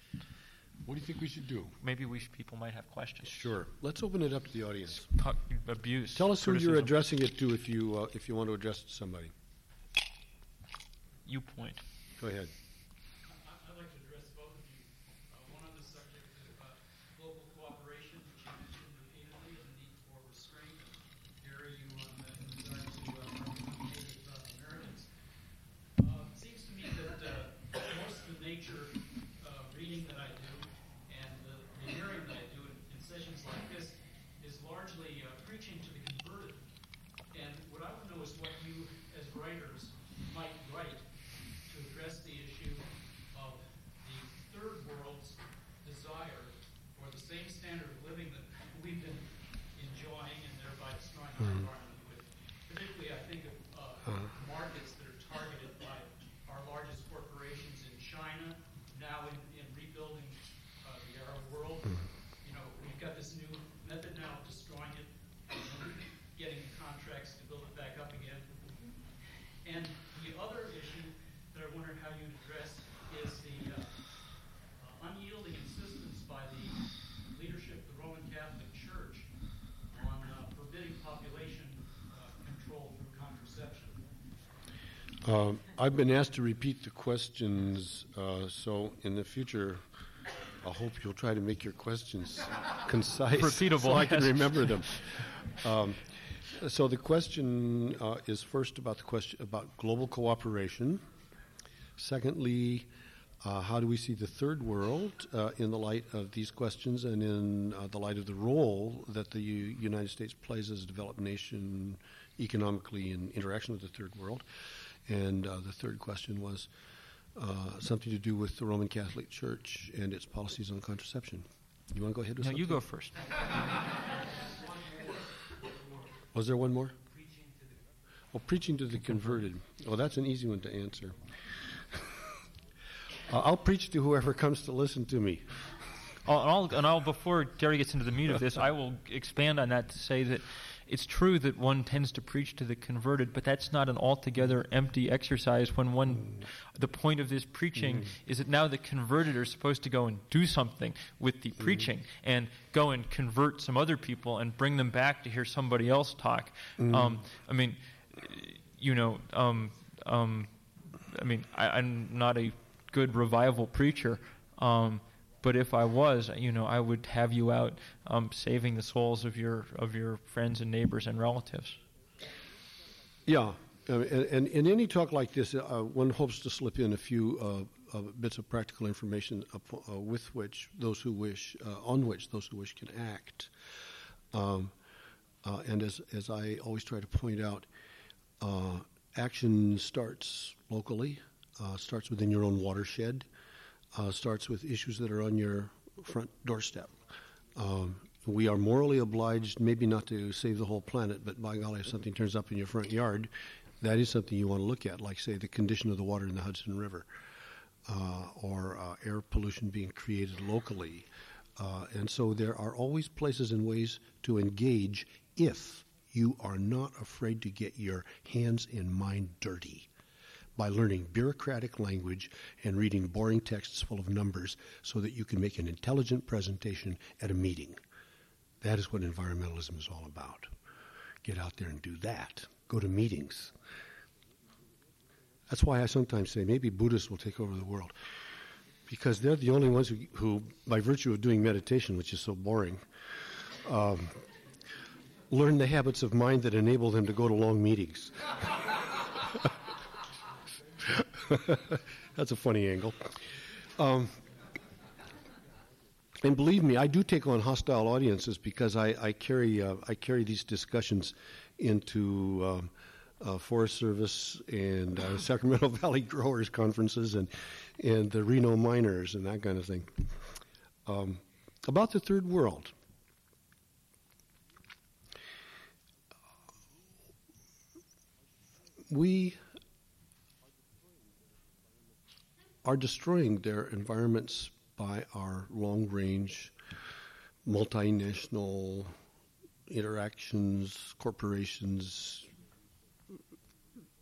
What do you think we should do? Maybe we should, people might have questions. Sure. Let's open it up to the audience. Talk, abuse tell us who you're addressing it to if you uh, if you want to address it to somebody. You point. Go ahead. I'd like to address both of you. Uh, one on the subject of uh, global cooperation, which you mentioned repeatedly, and the need for restraint. Gary, you on the desire to uh, Native uh, Americans. Uh, it seems to me that uh, most of the nature uh, reading that I do and the, the hearing that I do in, in sessions like this is largely uh, preaching to the converted. And what I want to know is what you, as writers, might write to address the issue of the third world's desire for the same standard of living that we've been enjoying and thereby destroying our environment with. Particularly, I think of uh, markets that are targeted by our largest corporations in China, now in, in rebuilding uh, the Arab world. You know, we've got this new method now of destroying it, and getting contracts to build it back up again. And the other issue that I wonder how you address is the uh, uh, unyielding insistence by the leadership of the Roman Catholic Church on uh, forbidding population uh, control through contraception. Um, I've been asked to repeat the questions, uh, so in the future, I hope you'll try to make your questions concise, Repeatable, so I can remember them. Um, so the question uh, is first about the question about global cooperation. Secondly, uh, how do we see the third world uh, in the light of these questions and in uh, the light of the role that the U- United States plays as a developed nation economically in interaction with the third world? And uh, the third question was uh, something to do with the Roman Catholic Church and its policies on contraception. You want to go ahead with no something? you go first Was there one more? Oh, preaching to the converted. Well, that's an easy one to answer. Uh, I'll preach to whoever comes to listen to me. I'll, and I'll, and I'll, before Gary gets into the meat of this, I will expand on that to say that it's true that one tends to preach to the converted, but that's not an altogether empty exercise when one, the point of this preaching Mm-hmm. is that now the converted are supposed to go and do something with the Mm-hmm. preaching and go and convert some other people and bring them back to hear somebody else talk. Mm-hmm. Um, I mean, you know, um, um, I mean, I, I'm not a good revival preacher, um, but if I was, you know, I would have you out um, saving the souls of your of your friends and neighbors and relatives. Yeah, and, in any talk like this, uh, one hopes to slip in a few uh, uh, bits of practical information uh, with which those who wish, uh, on which those who wish can act. Um, and as as I always try to point out, action starts locally, starts within your own watershed, uh, starts with issues that are on your front doorstep. Um, we are morally obliged, maybe not to save the whole planet, but by golly, if something turns up in your front yard, that is something you want to look at, like, say, the condition of the water in the Hudson River, uh, or uh, air pollution being created locally. Uh, and so there are always places and ways to engage if you are not afraid to get your hands and mind dirty by learning bureaucratic language and reading boring texts full of numbers so that you can make an intelligent presentation at a meeting. That is what environmentalism is all about. Get out there and do that. Go to meetings. That's why I sometimes say maybe Buddhists will take over the world. Because they're the only ones who, who by virtue of doing meditation, which is so boring, um, learn the habits of mind that enable them to go to long meetings. That's a funny angle. Um, and believe me, I do take on hostile audiences because I, I carry uh, I carry these discussions into um, uh, Forest Service and uh, Sacramento Valley Growers conferences and and the Reno miners and that kind of thing. Um, about the third world. We are destroying their environments by our long range, multinational interactions, corporations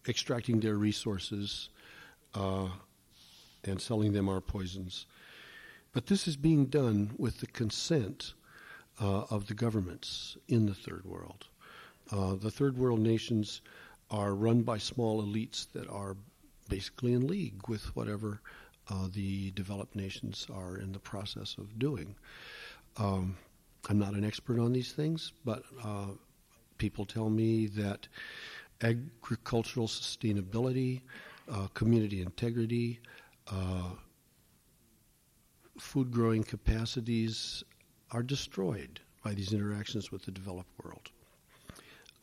extracting their resources uh, and selling them our poisons. But this is being done with the consent uh, of the governments in the third world. Uh, the third world nations are run by small elites that are basically in league with whatever uh, the developed nations are in the process of doing. Um, I'm not an expert on these things, but uh, people tell me that agricultural sustainability, uh, community integrity, uh, food growing capacities are destroyed by these interactions with the developed world.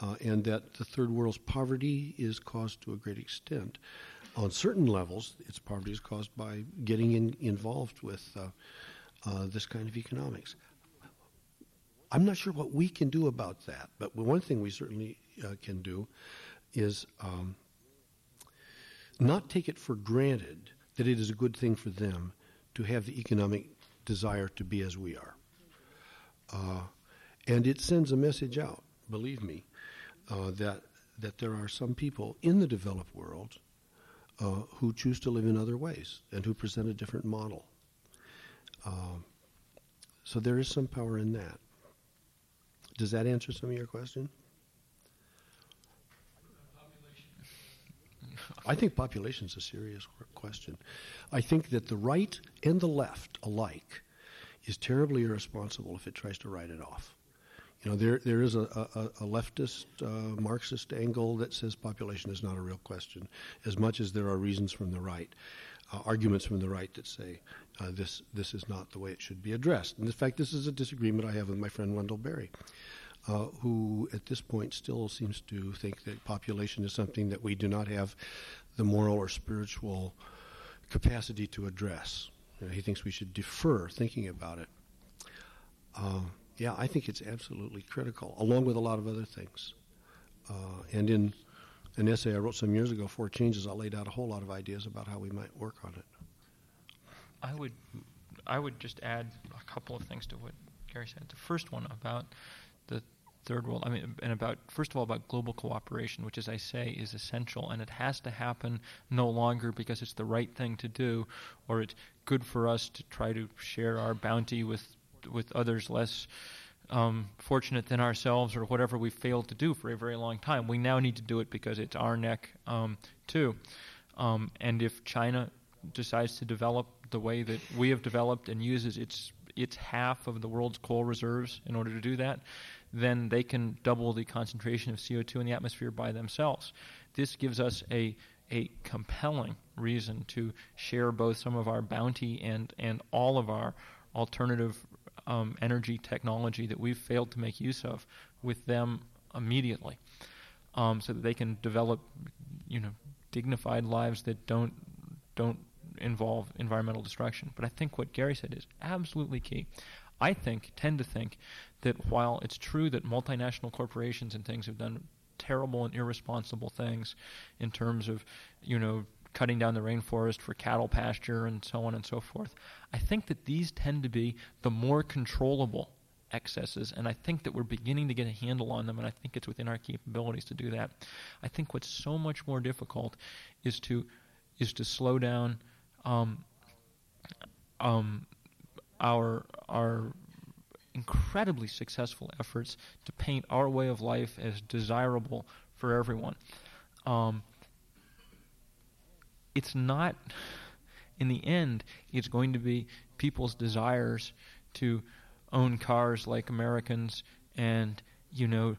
Uh, and that the third world's poverty is caused to a great extent. On certain levels, its poverty is caused by getting in, involved with uh, uh, this kind of economics. I'm not sure what we can do about that, but one thing we certainly uh, can do is um, not take it for granted that it is a good thing for them to have the economic desire to be as we are. Uh, and it sends a message out, believe me, uh, that that there are some people in the developed world uh, who choose to live in other ways and who present a different model. Um, so there is some power in that. Does that answer some of your question? I think population is a serious question. I think that the right and the left alike is terribly irresponsible if it tries to write it off. You know, there there is a, a, a leftist uh, Marxist angle that says population is not a real question, as much as there are reasons from the right, uh, arguments from the right that say uh, this this is not the way it should be addressed. And in fact, this is a disagreement I have with my friend Wendell Berry, uh, who at this point still seems to think that population is something that we do not have the moral or spiritual capacity to address. You know, he thinks we should defer thinking about it. Uh, yeah, I think it's absolutely critical, along with a lot of other things. Uh, and in an essay I wrote some years ago, Four Changes, I laid out a whole lot of ideas about how we might work on it. I would, I would just add a couple of things to what Gary said. The first one about the third world, I mean, and about, first of all, about global cooperation, which, as I say, is essential, and it has to happen no longer because it's the right thing to do, or it's good for us to try to share our bounty with, with others less um, fortunate than ourselves, or whatever we failed to do for a very long time. We now need to do it because it's our neck, um, too. Um, and if China decides to develop the way that we have developed and uses its its half of the world's coal reserves in order to do that, then they can double the concentration of CO2 in the atmosphere by themselves. This gives us a a compelling reason to share both some of our bounty and and all of our alternative um, energy technology that we've failed to make use of with them immediately, um, so that they can develop, you know, dignified lives that don't don't involve environmental destruction. But I think what Gary said is absolutely key. I think, tend to think, that while it's true that multinational corporations and things have done terrible and irresponsible things in terms of, you know, cutting down the rainforest for cattle pasture and so on and so forth, I think that these tend to be the more controllable excesses, and I think that we're beginning to get a handle on them, and I think it's within our capabilities to do that. I think what's so much more difficult is to is to slow down um, um, our our incredibly successful efforts to paint our way of life as desirable for everyone. Um, it's not, in the end, it's going to be people's desires to own cars like Americans and, you know,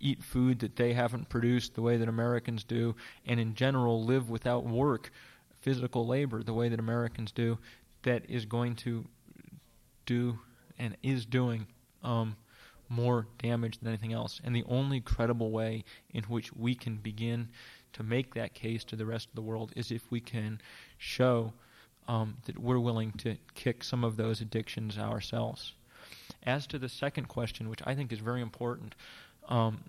eat food that they haven't produced the way that Americans do, and in general live without work, physical labor, the way that Americans do, that is going to do and is doing um, more damage than anything else. And the only credible way in which we can begin to make that case to the rest of the world is if we can show um, that we're willing to kick some of those addictions ourselves. As to the second question, which I think is very important, um,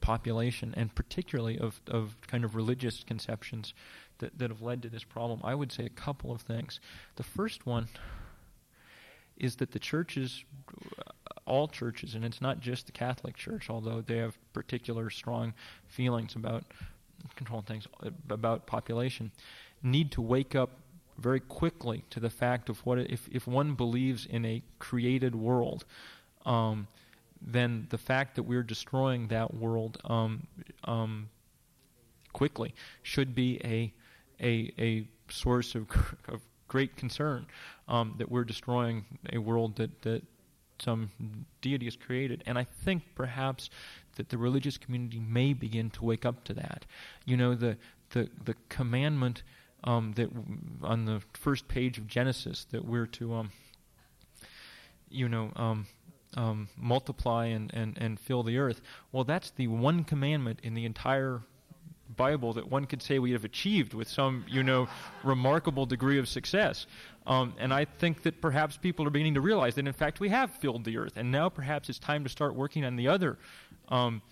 population and particularly of, of kind of religious conceptions that, that have led to this problem, I would say a couple of things. The first one is that the churches, all churches, and it's not just the Catholic Church, although they have particular strong feelings about controlling things, about population, need to wake up very quickly to the fact of what if if one believes in a created world, um, then the fact that we're destroying that world um, um, quickly should be a a a source of, of great concern um, that we're destroying a world that, that some deity is created. And I think perhaps that the religious community may begin to wake up to that. You know, the, the, the commandment um, that on the first page of Genesis that we're to, um, you know, um, um, multiply and, and, and fill the earth. Well, that's the one commandment in the entire Bible that one could say we have achieved with some, you know, remarkable degree of success. Um, and I think that perhaps people are beginning to realize that, in fact, we have filled the earth. And now perhaps it's time to start working on the other um,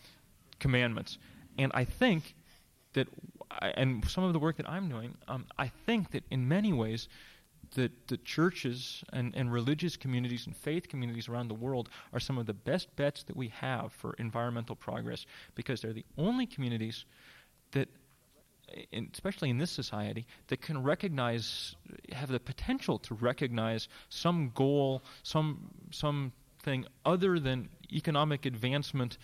commandments. And I think that, and some of the work that I'm doing, um, I think that in many ways, that the churches and, and religious communities and faith communities around the world are some of the best bets that we have for environmental progress because they're the only communities that especially in this society, that can recognize, have the potential to recognize some goal, some something other than economic advancement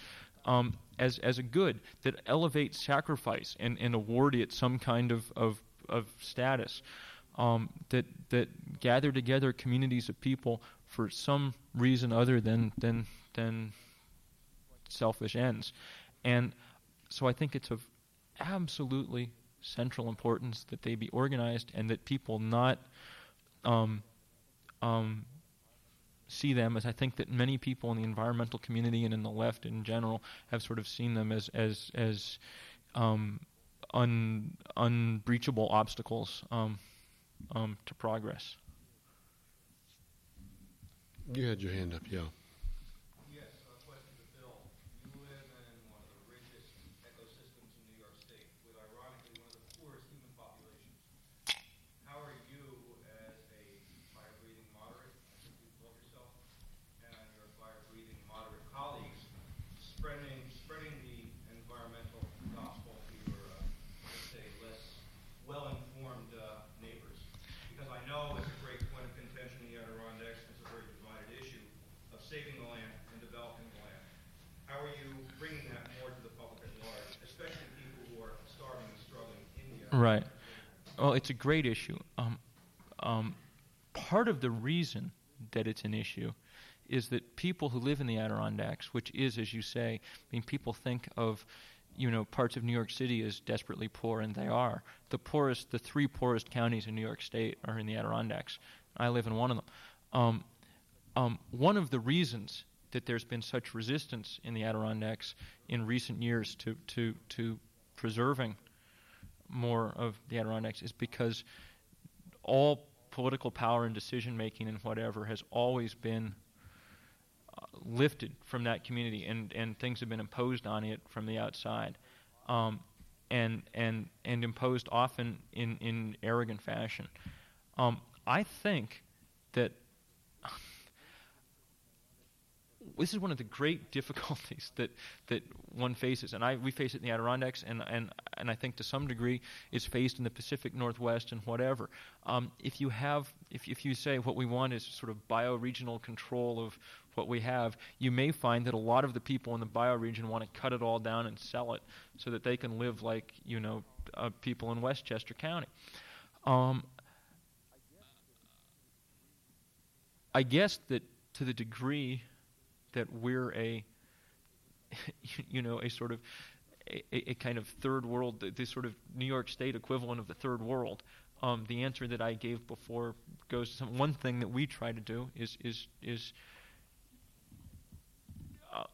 um, as as a good that elevates sacrifice and, and award it some kind of of, of status. Um, that that gather together communities of people for some reason other than than than selfish ends, and so I think it's of absolutely central importance that they be organized and that people not um, um, see them as I think that many people in the environmental community and in the left in general have sort of seen them as as as um, un, unbreachable obstacles um, um, to progress. You had your hand up, yeah. spreading, spreading the environmental gospel to your, uh, let's say, less well-informed uh, neighbors? Because I know it's a great point of contention in the Adirondacks, it's a very divided issue of saving the land and developing the land. How are you bringing that more to the public at large, especially people who are starving and struggling in the Right. Adirondacks? Well, it's a great issue. Um, um, part of the reason that it's an issue is that people who live in the Adirondacks, which is, as you say, I mean, people think of, you know, parts of New York City as desperately poor, and they are. The poorest, the three poorest counties in New York State are in the Adirondacks. I live in one of them. Um, um, one of the reasons that there's been such resistance in the Adirondacks in recent years to, to, to preserving more of the Adirondacks is because all political power and decision making and whatever has always been uh, lifted from that community and, and things have been imposed on it from the outside um, and, and, and imposed often in, in arrogant fashion. Um, I think that this is one of the great difficulties that, that one faces, and I, we face it in the Adirondacks, and, and, and I think to some degree is faced in the Pacific Northwest and whatever. Um, if you have, if, if you say what we want is sort of bioregional control of what we have, you may find that a lot of the people in the bioregion want to cut it all down and sell it so that they can live like you know uh, people in Westchester County. Um, I guess that to the degree that we're a you know a sort of a, a kind of third world the, sort of New York State equivalent of the third world. Um, the answer that I gave before goes to some, one thing that we try to do is is is uh,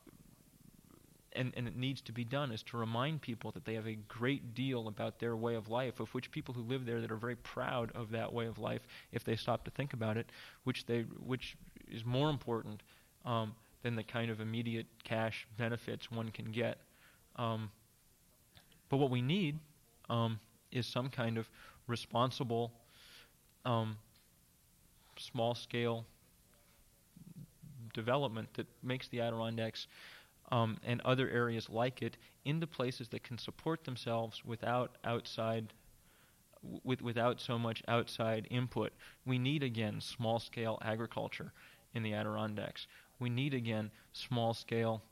and, and it needs to be done is to remind people that they have a great deal about their way of life, of which people who live there that are very proud of that way of life, if they stop to think about it, which they which is more important um, than the kind of immediate cash benefits one can get. Um, but what we need um, is some kind of responsible, um, small scale development that makes the Adirondacks um, and other areas like it into places that can support themselves without outside with, without so much outside input. We need again small scale agriculture in the Adirondacks. We need again small scale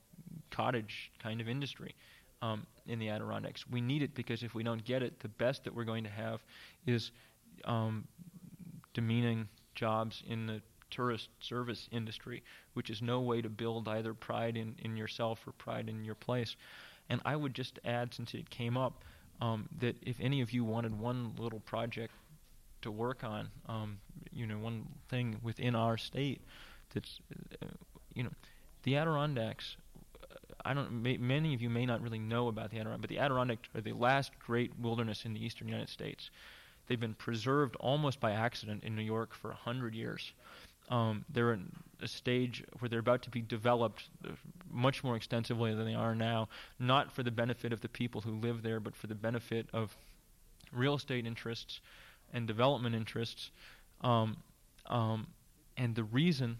cottage kind of industry um, in the Adirondacks. We need it because if we don't get it, the best that we're going to have is um, demeaning jobs in the tourist service industry, which is no way to build either pride in, in yourself or pride in your place. And I would just add, since it came up, um, that if any of you wanted one little project to work on, um, you know, one thing within our state that's, uh, you know, the Adirondacks. I don't. May, many of you may not really know about the Adirondacks, but the Adirondacks are the last great wilderness in the eastern United States. They've been preserved almost by accident in New York for hundred years. Um, they're in a stage where they're about to be developed uh, much more extensively than they are now, not for the benefit of the people who live there, but for the benefit of real estate interests and development interests. Um, um, and the reason,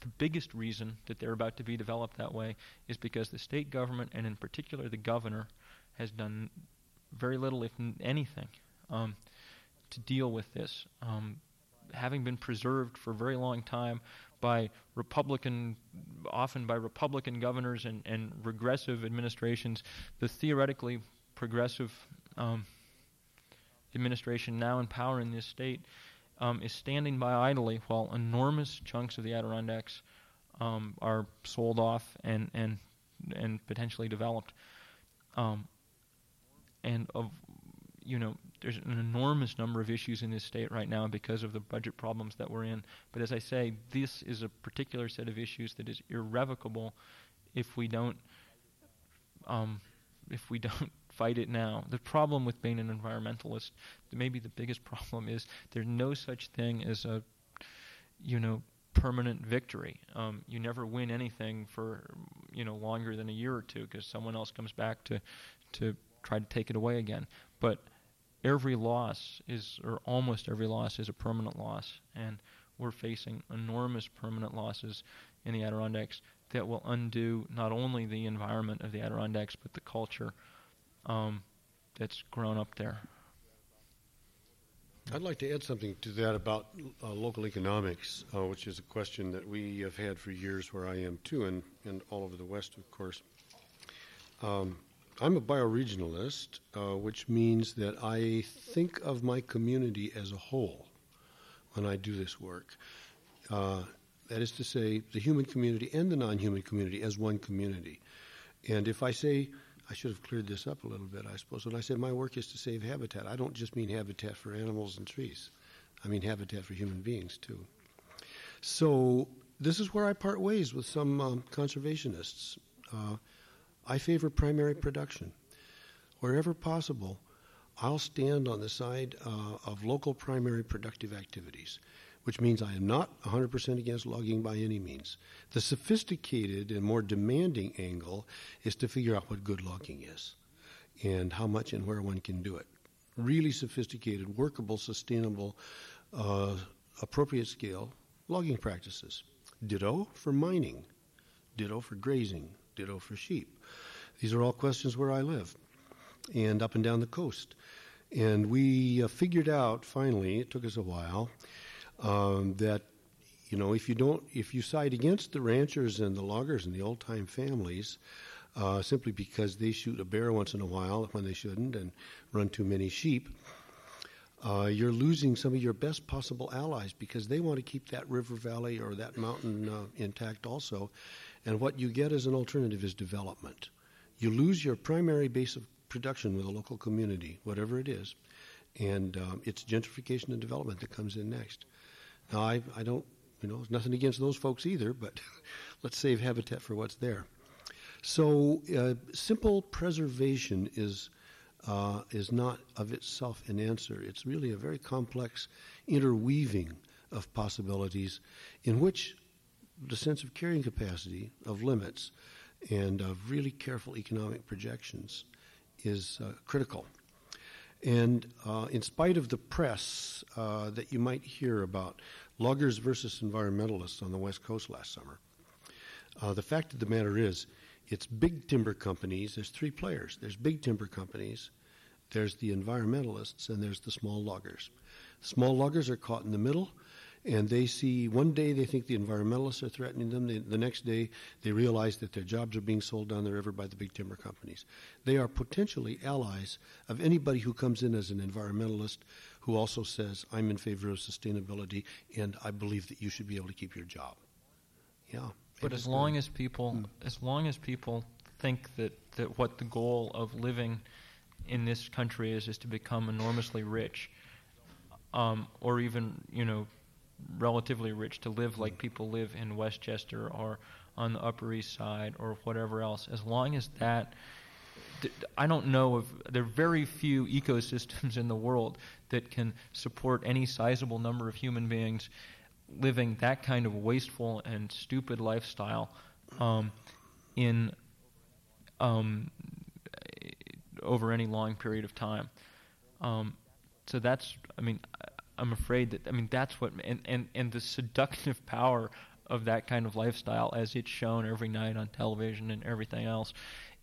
the biggest reason that they're about to be developed that way is because the state government, and in particular the governor, has done very little, if anything, um, to deal with this. Um, having been preserved for a very long time by Republican, often by Republican governors and, and regressive administrations, the theoretically progressive um, administration now in power in this state um, is standing by idly while enormous chunks of the Adirondacks um, are sold off and and and potentially developed. Um, and of you know, there's an enormous number of issues in this state right now because of the budget problems that we're in. But as I say, this is a particular set of issues that is irrevocable if we don't um, if we don't fight it now. The problem with being an environmentalist, maybe the biggest problem is there's no such thing as a you know permanent victory. Um, you never win anything for you know longer than a year or two because someone else comes back to to try to take it away again. But every loss is, or almost every loss, is a permanent loss, and we're facing enormous permanent losses in the Adirondacks that will undo not only the environment of the Adirondacks but the culture um, that's grown up there. I'd like to add something to that about uh, local economics, uh, which is a question that we have had for years where I am too, and, and all over the West, of course. Um, I'm a bioregionalist, uh, which means that I think of my community as a whole when I do this work. Uh, that is to say, the human community and the non human community as one community. And if I say, I should have cleared this up a little bit, I suppose. When I said my work is to save habitat, I don't just mean habitat for animals and trees. I mean habitat for human beings, too. So this is where I part ways with some um, conservationists. Uh, I favor primary production. Wherever possible, I'll stand on the side uh, of local primary productive activities which means I am not 100% against logging by any means. The sophisticated and more demanding angle is to figure out what good logging is and how much and where one can do it. Really sophisticated, workable, sustainable, uh, appropriate scale logging practices. Ditto for mining, ditto for grazing, ditto for sheep. These are all questions where I live and up and down the coast. And we uh, figured out finally, it took us a while, um, that you know if you don't if you side against the ranchers and the loggers and the old time families uh, simply because they shoot a bear once in a while when they shouldn't and run too many sheep uh, you're losing some of your best possible allies because they want to keep that river valley or that mountain uh, intact also. And what you get as an alternative is development. You lose your primary base of production with a local community whatever it is and um, it's gentrification and development that comes in next now, I, I don't, you know, nothing against those folks either, but let's save habitat for what's there. So, uh, simple preservation is uh, is not of itself an answer. It's really a very complex interweaving of possibilities, in which the sense of carrying capacity, of limits, and of really careful economic projections is uh, critical. And uh, in spite of the press uh, that you might hear about loggers versus environmentalists on the West Coast last summer, uh, the fact of the matter is, it's big timber companies. There's three players. There's big timber companies, there's the environmentalists, and there's the small loggers. Small loggers are caught in the middle and they see one day they think the environmentalists are threatening them. They, the next day they realize that their jobs are being sold down the river by the big timber companies. They are potentially allies of anybody who comes in as an environmentalist who also says, I'm in favor of sustainability and I believe that you should be able to keep your job. Yeah. But as long as people, hmm. as long as people think that, that what the goal of living in this country is, is to become enormously rich, um, or even you know relatively rich to live like people live in Westchester or on the Upper East Side or whatever else. As long as that, I don't know of there are very few ecosystems in the world that can support any sizable number of human beings living that kind of wasteful and stupid lifestyle um, in um, over any long period of time. Um, so that's, I mean, I'm afraid that I mean that's what and, and, and the seductive power of that kind of lifestyle as it's shown every night on television and everything else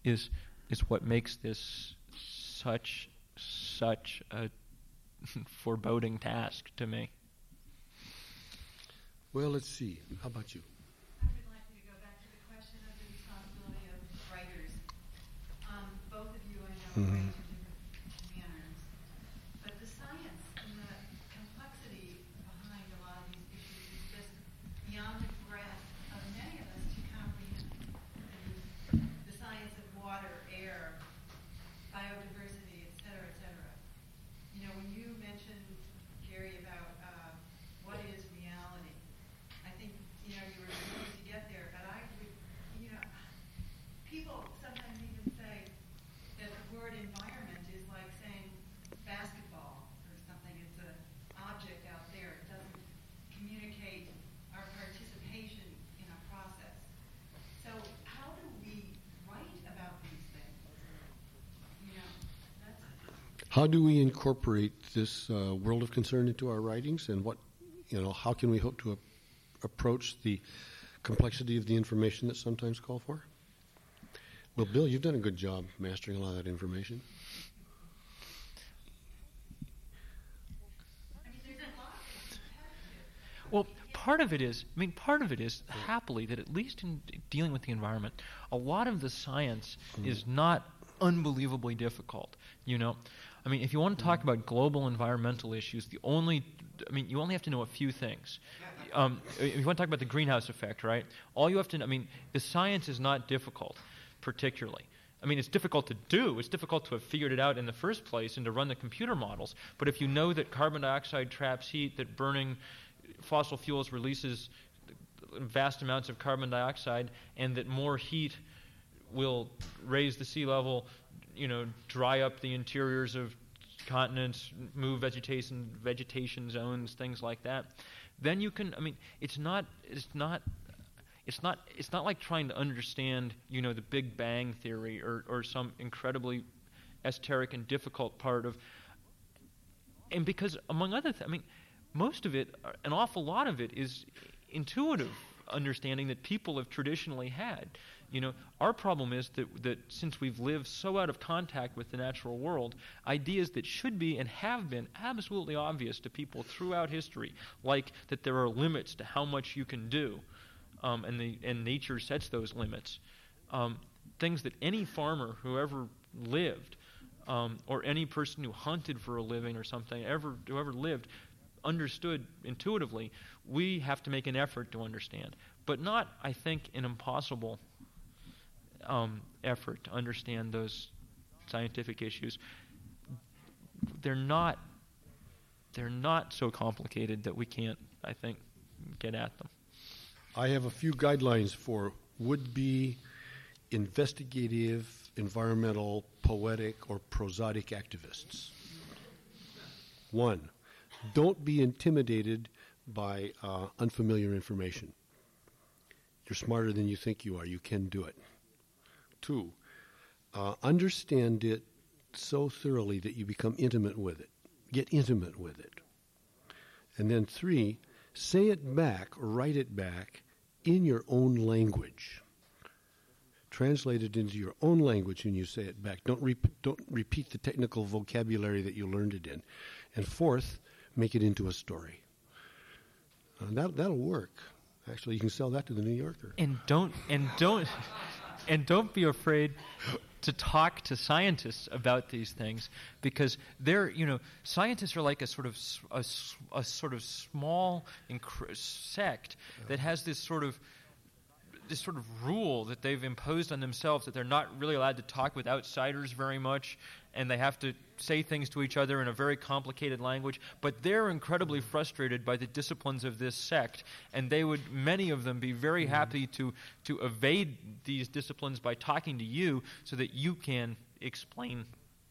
is is what makes this such such a foreboding task to me. Well, let's see. How about you? I would like to go back to the question of the responsibility of writers. Um, both of you, I know, mm-hmm. How do we incorporate this uh, world of concern into our writings, and what, you know, how can we hope to a- approach the complexity of the information that sometimes call for? Well, Bill, you've done a good job mastering a lot of that information. I mean, there's a lot that's repetitive. Well, part of it is, I mean, part of it is happily that at least in dealing with the environment, a lot of the science is not unbelievably difficult. You know, I mean, if you want to talk about global environmental issues, the only, I mean, you only have to know a few things. Um, if you want to talk about the greenhouse effect, right? All you have to, I mean, the science is not difficult, particularly. I mean, it's difficult to do. It's difficult to have figured it out in the first place and to run the computer models. But if you know that carbon dioxide traps heat, that burning fossil fuels releases vast amounts of carbon dioxide, and that more heat will raise the sea level, you know, dry up the interiors of continents, move vegetation vegetation zones, things like that. Then you can. I mean, it's not. It's not. It's not. It's not like trying to understand, you know, the Big Bang theory or, or some incredibly esoteric and difficult part of. And because, among other things, I mean, most of it, an awful lot of it, is intuitive understanding that people have traditionally had. You know, our problem is that, that since we've lived so out of contact with the natural world, ideas that should be and have been absolutely obvious to people throughout history, like that there are limits to how much you can do, um, and, the, and nature sets those limits, um, things that any farmer who ever lived, um, or any person who hunted for a living or something, ever, who ever lived, understood intuitively, we have to make an effort to understand. But not, I think, an impossible um, effort to understand those scientific issues. They're not. They're not so complicated that we can't, I think, get at them. I have a few guidelines for would be investigative, environmental, poetic, or prosodic activists. One, don't be intimidated by uh, unfamiliar information. You're smarter than you think you are. You can do it. Two, uh, understand it so thoroughly that you become intimate with it. Get intimate with it. And then three, say it back write it back in your own language. Translate it into your own language when you say it back. Don't, rep- don't repeat the technical vocabulary that you learned it in. And fourth, make it into a story. Uh, that, that'll work. Actually, you can sell that to the New Yorker. And don't and don't and don't be afraid to talk to scientists about these things because they're you know scientists are like a sort of a, a sort of small sect that has this sort of this sort of rule that they've imposed on themselves that they're not really allowed to talk with outsiders very much and they have to say things to each other in a very complicated language but they're incredibly mm. frustrated by the disciplines of this sect and they would many of them be very mm. happy to to evade these disciplines by talking to you so that you can explain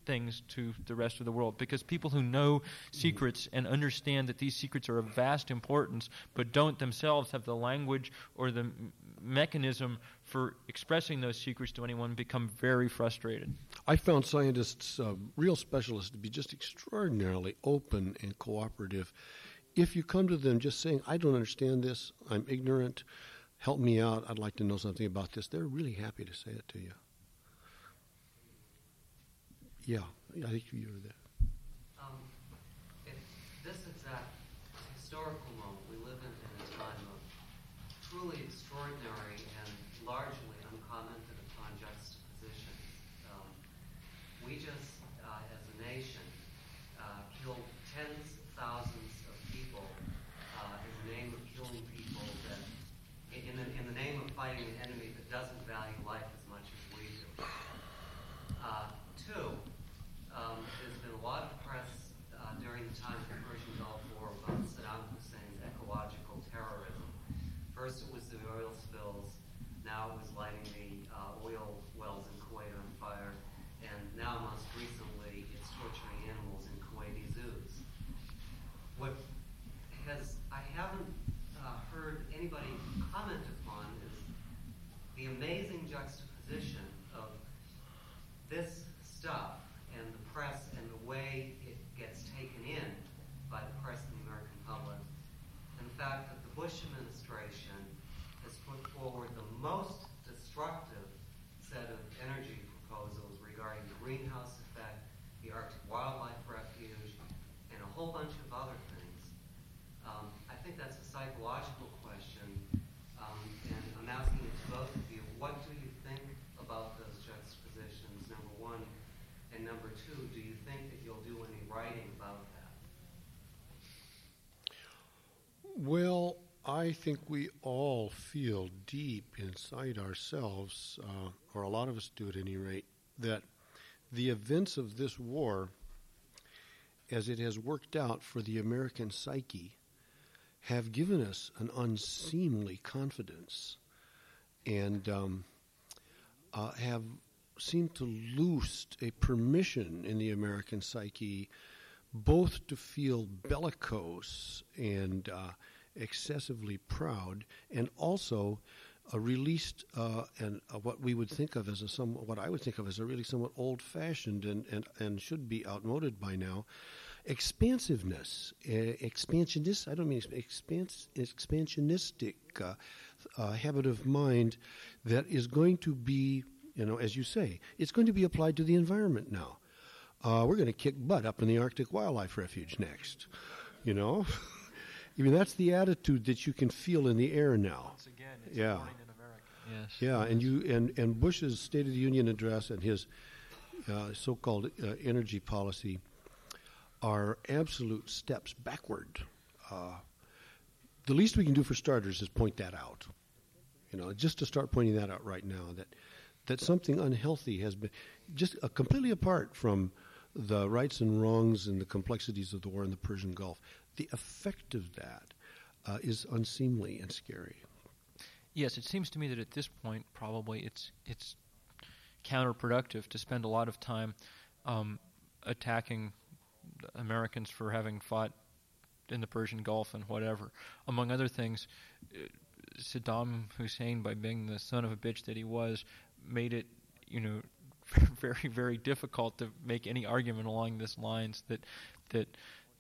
things to the rest of the world. Because people who know mm. secrets and understand that these secrets are of vast importance but don't themselves have the language or the m- mechanism for expressing those secrets to anyone become very frustrated. I found scientists, uh, real specialists, to be just extraordinarily open and cooperative. If you come to them just saying, I don't understand this, I'm ignorant, help me out, I'd like to know something about this, they're really happy to say it to you. Yeah, I think you were there. psychological question, um, and I'm asking it to both of you. What do you think about those juxtapositions, number one? And number two, do you think that you'll do any writing about that? Well, I think we all feel deep inside ourselves, uh, or a lot of us do at any rate, that the events of this war, as it has worked out for the American psyche, have given us an unseemly confidence and um, uh, have seemed to loose a permission in the American psyche both to feel bellicose and uh, excessively proud, and also uh, released uh, and uh, what we would think of as a some what I would think of as a really somewhat old-fashioned and and, and should be outmoded by now expansiveness, uh, expansionist. I don't mean expans, expansionistic uh, uh, habit of mind that is going to be, you know, as you say, it's going to be applied to the environment now. Uh, we're going to kick butt up in the Arctic Wildlife Refuge next. You know, I mean that's the attitude that you can feel in the air now. Once again, it's Yeah. in America. Yes. Yeah, and you and, and Bush's State of the Union address and his uh, so-called uh, energy policy are absolute steps backward. Uh, the least we can do for starters is point that out. You know, just to start pointing that out right now that that something unhealthy has been just uh, completely apart from the rights and wrongs and the complexities of the war in the Persian Gulf. The effect of that uh, is unseemly and scary. Yes, it seems to me that at this point, probably it's it's counterproductive to spend a lot of time um, attacking Americans for having fought in the Persian Gulf and whatever. Among other things, uh, Saddam Hussein, by being the son of a bitch that he was, made it, you know, very very difficult to make any argument along this lines that that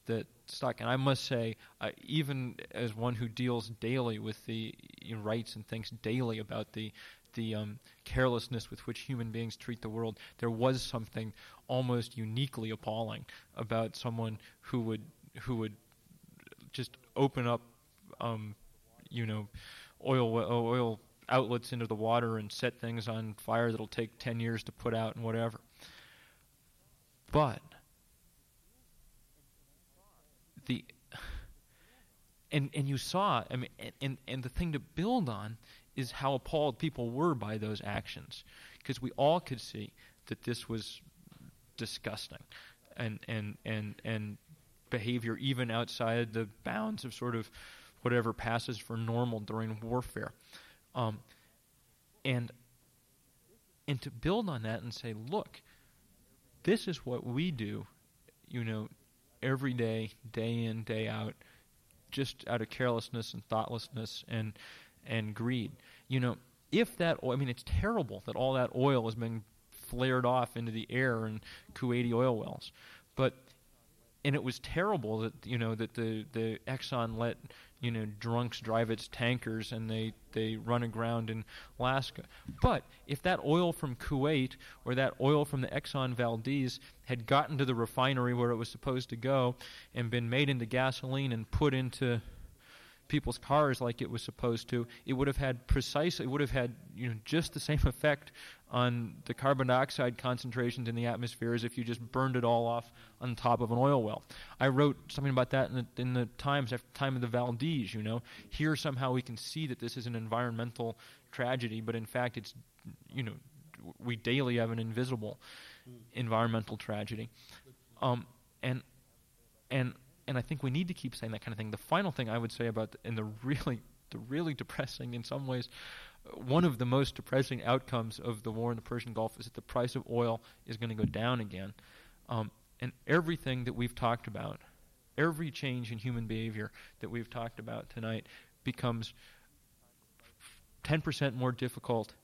that stuck. And I must say, uh, even as one who deals daily with the you know, rights and thinks daily about the the um, carelessness with which human beings treat the world, there was something almost uniquely appalling about someone who would who would just open up, um, you know, oil oil outlets into the water and set things on fire that'll take ten years to put out and whatever. But the and and you saw I mean and and the thing to build on is how appalled people were by those actions. Because we all could see that this was disgusting and and and and behavior even outside the bounds of sort of whatever passes for normal during warfare. Um, and and to build on that and say look this is what we do you know every day, day in, day out, just out of carelessness and thoughtlessness and and greed. You know, if that oil, I mean, it's terrible that all that oil is being flared off into the air in Kuwaiti oil wells, but and it was terrible that you know that the the Exxon let you know drunks drive its tankers and they they run aground in Alaska. But if that oil from Kuwait or that oil from the Exxon Valdez had gotten to the refinery where it was supposed to go and been made into gasoline and put into people's cars like it was supposed to, it would have had precisely, it would have had you know just the same effect on the carbon dioxide concentrations in the atmosphere as if you just burned it all off on top of an oil well. I wrote something about that in the, in the Times after the time of the Valdez. You know, here somehow we can see that this is an environmental tragedy, but in fact it's you know we daily have an invisible environmental tragedy. Um, and and and I think we need to keep saying that kind of thing. The final thing I would say about the, and the really the really depressing in some ways uh, one of the most depressing outcomes of the war in the Persian Gulf is that the price of oil is going to go down again. Um, and everything that we've talked about, every change in human behavior that we've talked about tonight becomes 10% more difficult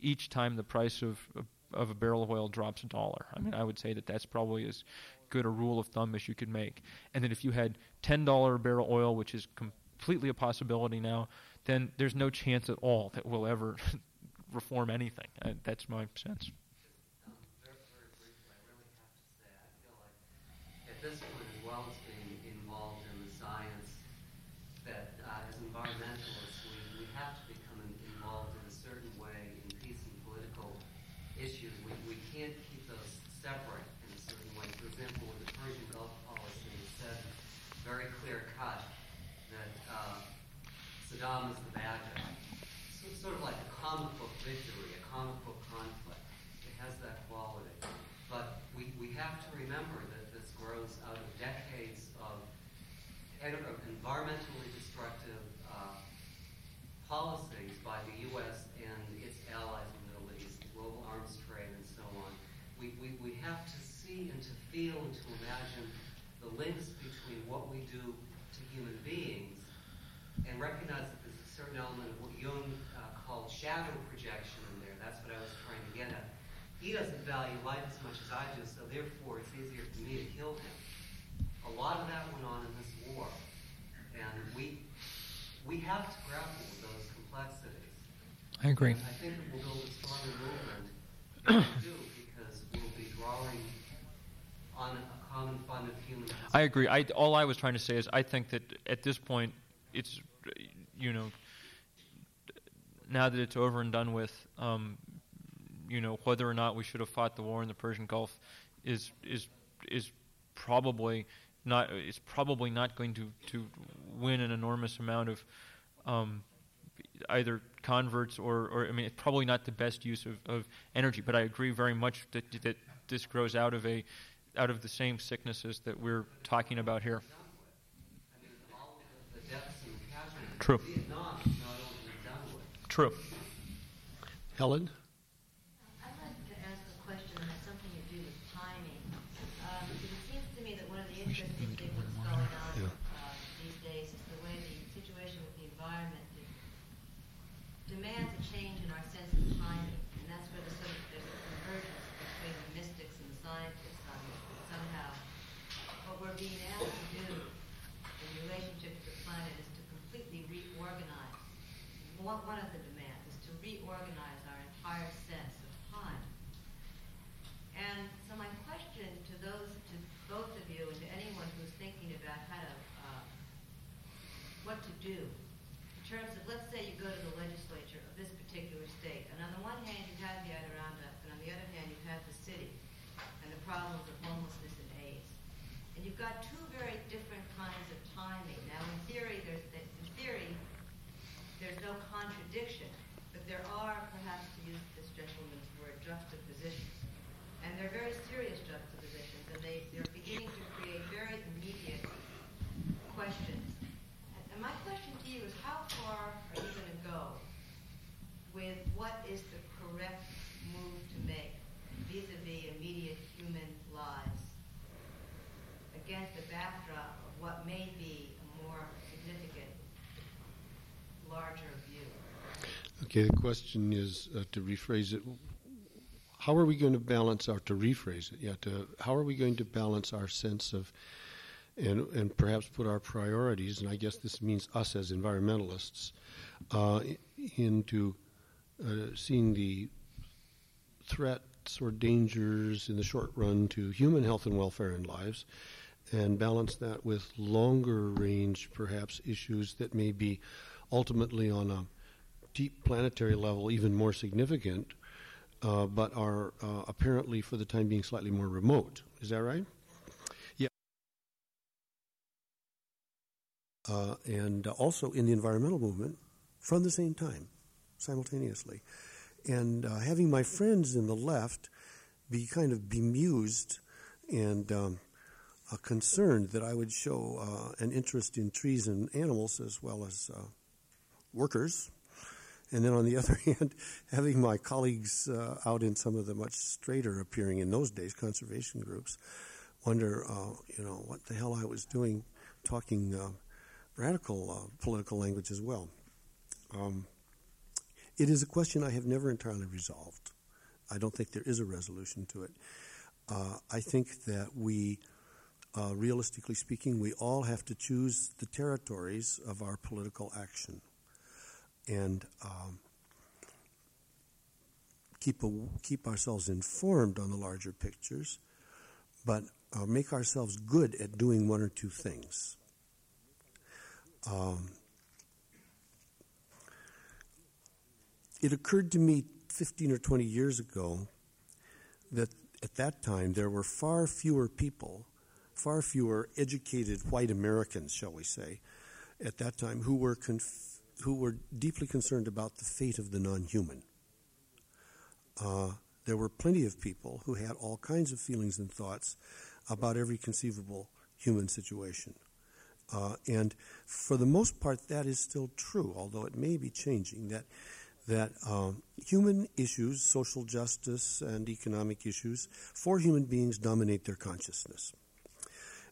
each time the price of, of of a barrel of oil drops a dollar. I mean, I would say that that's probably as good a rule of thumb as you could make. And that if you had ten dollar a barrel oil, which is completely a possibility now, then there's no chance at all that we'll ever reform anything. Uh, that's my sense. Um, very, very briefly, I really have to say, I feel like at this point, as well as being involved in the science, that uh, as environmentalists, we, we have to become in- involved in a certain way in peace and political issues. We, we can't keep those separate in a certain way. For example, with the Persian Gulf policy, it said very clear cut that uh, comic book conflict. It has that quality. But we, we have to remember that this grows out of decades of en- of environmentally destructive uh, policies by the U.S. and its allies in the Middle East, global arms trade, and so on. We, we, we have to see and to feel and to imagine the links between what we do to human beings and recognize that there's a certain element of what Jung uh, called shadow projection in there. That's what I was trying to get at. He doesn't value life as much as I do, so therefore it's easier for me to kill him. A lot of that went on in this war, and we we have to grapple with those complexities. I agree. And I think it will build a stronger movement do because we'll be drawing on a common fund of human. I agree. I, all I was trying to say is I think that at this point, it's, you know, now that it's over and done with, um, you know, whether or not we should have fought the war in the Persian Gulf is is is probably not is probably not going to, to win an enormous amount of um, either converts or, or I mean it's probably not the best use of, of energy. But I agree very much that that this grows out of a out of the same sicknesses that we're talking about here. I True. Helen? I'd like to ask a question that has something to do with timing. Um, it seems to me that one of the interesting things that's going on Yeah. uh, these days is the way the situation with the environment is, demands a change in our sense of timing, and that's where the sort of there's a convergence between the mystics and the scientists on this. That somehow, what we're being asked to do in relationship to the planet is to completely reorganize. One, one of the demands is to reorganize our entire sense of time. And so my question to those, to both of you, and to anyone who's thinking about how to, uh, what to do, in terms of, let's say you go to the legislature of this particular state, and on the one hand you have the Adirondacks, and on the other hand you have the city, and the problems of homelessness and AIDS. And you've got two very different kinds of timing. Now, in theory, there's, in theory, there's no contradiction, but there are, perhaps to use this gentleman's word, juxtapositions. And they're very serious juxtapositions, and they, they're beginning to create very immediate questions. And, and my question to you is how far are you going to go with what is the correct move to make vis-a-vis immediate human lives against the backdrop of what may be a more significant, larger view? Okay, the question is uh, to rephrase it. How are we going to balance our to rephrase it? Yeah, to how are we going to balance our sense of and and perhaps put our priorities, and I guess this means us as environmentalists, uh, into uh, seeing the threats or dangers in the short run to human health and welfare and lives, and balance that with longer range, perhaps issues that may be ultimately on a deep planetary level even more significant, uh, but are uh, apparently for the time being slightly more remote. Is that right? Yeah. Uh, and also in the environmental movement from the same time, simultaneously. And uh, having my friends in the left be kind of bemused and um, uh, concerned that I would show uh, an interest in trees and animals as well as workers. And then on the other hand, having my colleagues uh, out in some of the much straighter appearing in those days conservation groups wonder, uh, you know, what the hell I was doing talking uh, radical political language as well. Um, it is a question I have never entirely resolved. I don't think there is a resolution to it. Uh, I think that we, uh, realistically speaking, we all have to choose the territories of our political action and um, keep a, keep ourselves informed on the larger pictures, but uh, make ourselves good at doing one or two things. Um, it occurred to me 15 or 20 years ago that at that time there were far fewer people, far fewer educated white Americans, shall we say, at that time who were conf- who were deeply concerned about the fate of the non-human. uh, there were plenty of people who had all kinds of feelings and thoughts about every conceivable human situation. Uh, and for the most part, that is still true, although it may be changing. That that um, human issues, social justice, and economic issues for human beings dominate their consciousness.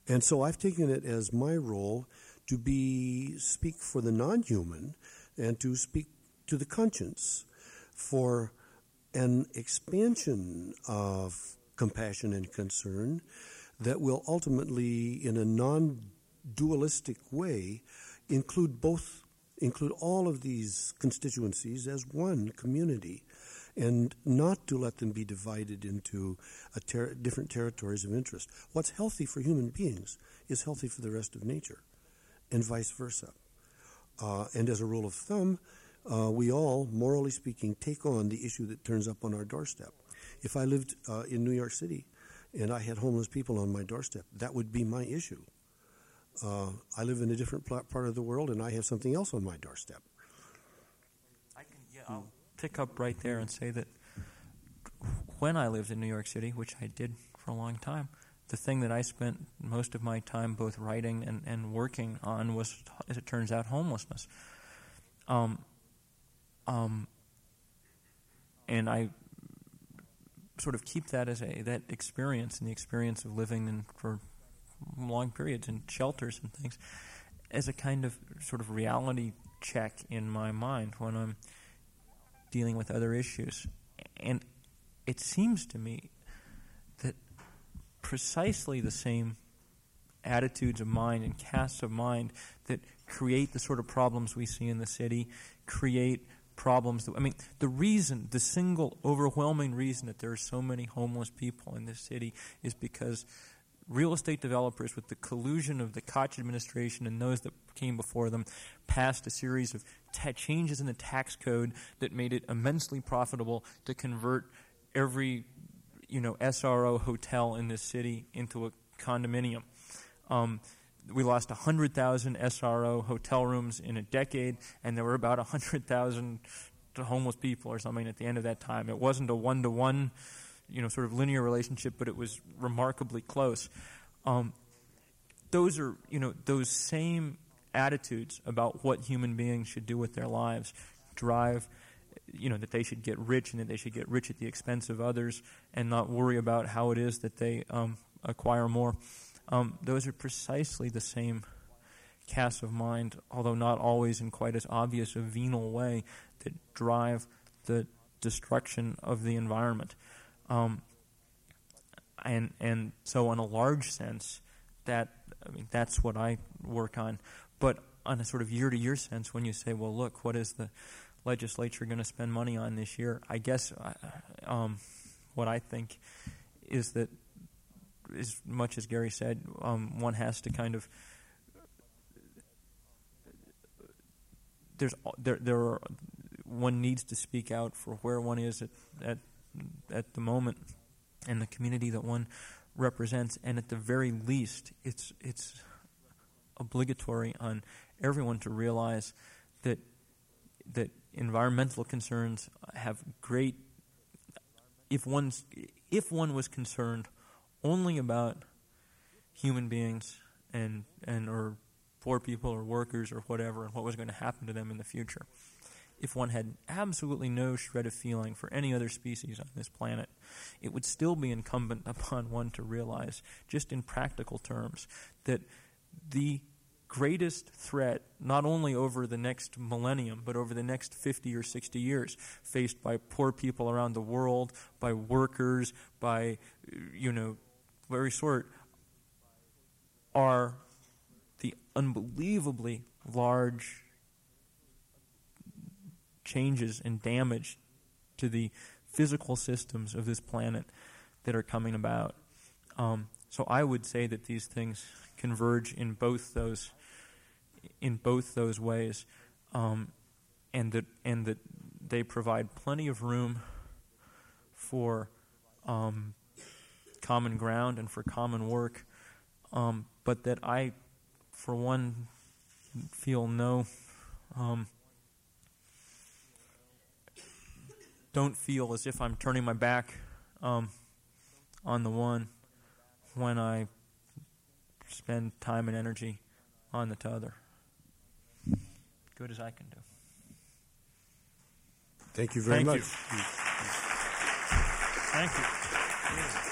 And so I've taken it as my role to be speak for the non-human and to speak to the conscience for an expansion of compassion and concern that will ultimately, in a non dualistic way, include both, include all of these constituencies as one community, and not to let them be divided into ter- different territories of interest. What's healthy for human beings is healthy for the rest of nature, and vice versa. Uh, and as a rule of thumb, uh, we all, morally speaking, take on the issue that turns up on our doorstep. If I lived uh, in New York City and I had homeless people on my doorstep, that would be my issue. Uh, I live in a different part of the world and I have something else on my doorstep. I can, yeah, I'll pick up right there and say that when I lived in New York City, which I did for a long time, the thing that I spent most of my time both writing and, and working on was, as it turns out, homelessness. Um, um, and I sort of keep that as a that experience and the experience of living in for long periods in shelters and things as a kind of sort of reality check in my mind when I'm dealing with other issues. And it seems to me precisely the same attitudes of mind and casts of mind that create the sort of problems we see in the city create problems. That, I mean, the reason, the single overwhelming reason that there are so many homeless people in this city is because real estate developers, with the collusion of the Koch administration and those that came before them, passed a series of ta- changes in the tax code that made it immensely profitable to convert every, you know, SRO hotel in this city into a condominium. Um, we lost 100,000 SRO hotel rooms in a decade, and there were about 100,000 homeless people or something at the end of that time. It wasn't a one to one, you know, sort of linear relationship, but it was remarkably close. Um, those are, you know, those same attitudes about what human beings should do with their lives drive you know that they should get rich and that they should get rich at the expense of others and not worry about how it is that they um, acquire more um, those are precisely the same cast of mind, although not always in quite as obvious a venal way, that drive the destruction of the environment. Um, and and so, in a large sense, that I mean that's what I work on. But on a sort of year-to-year sense, when you say, "Well, look, what is the legislature going to spend money on this year?" I guess uh, um, what I think is that as much as Gary said, um, one has to kind of there's there there are one needs to speak out for where one is at at at the moment and the community that one represents, and at the very least, it's it's obligatory on everyone to realize that that environmental concerns have great if one's if one was concerned only about human beings and and or poor people or workers or whatever and what was going to happen to them in the future. If one had absolutely no shred of feeling for any other species on this planet, it would still be incumbent upon one to realize, just in practical terms, that the greatest threat, not only over the next millennium, but over the next 50 or 60 years, faced by poor people around the world, by workers, by, you know, very short, are the unbelievably large changes and damage to the physical systems of this planet that are coming about. Um, so I would say that these things converge in both those in both those ways, um, and that and that they provide plenty of room for um, common ground and for common work, um, but that I, for one, feel no um, don't feel as if I'm turning my back um, on the one when I spend time and energy on the t'other. Good as I can do. Thank you very Thank much. you. Thank you.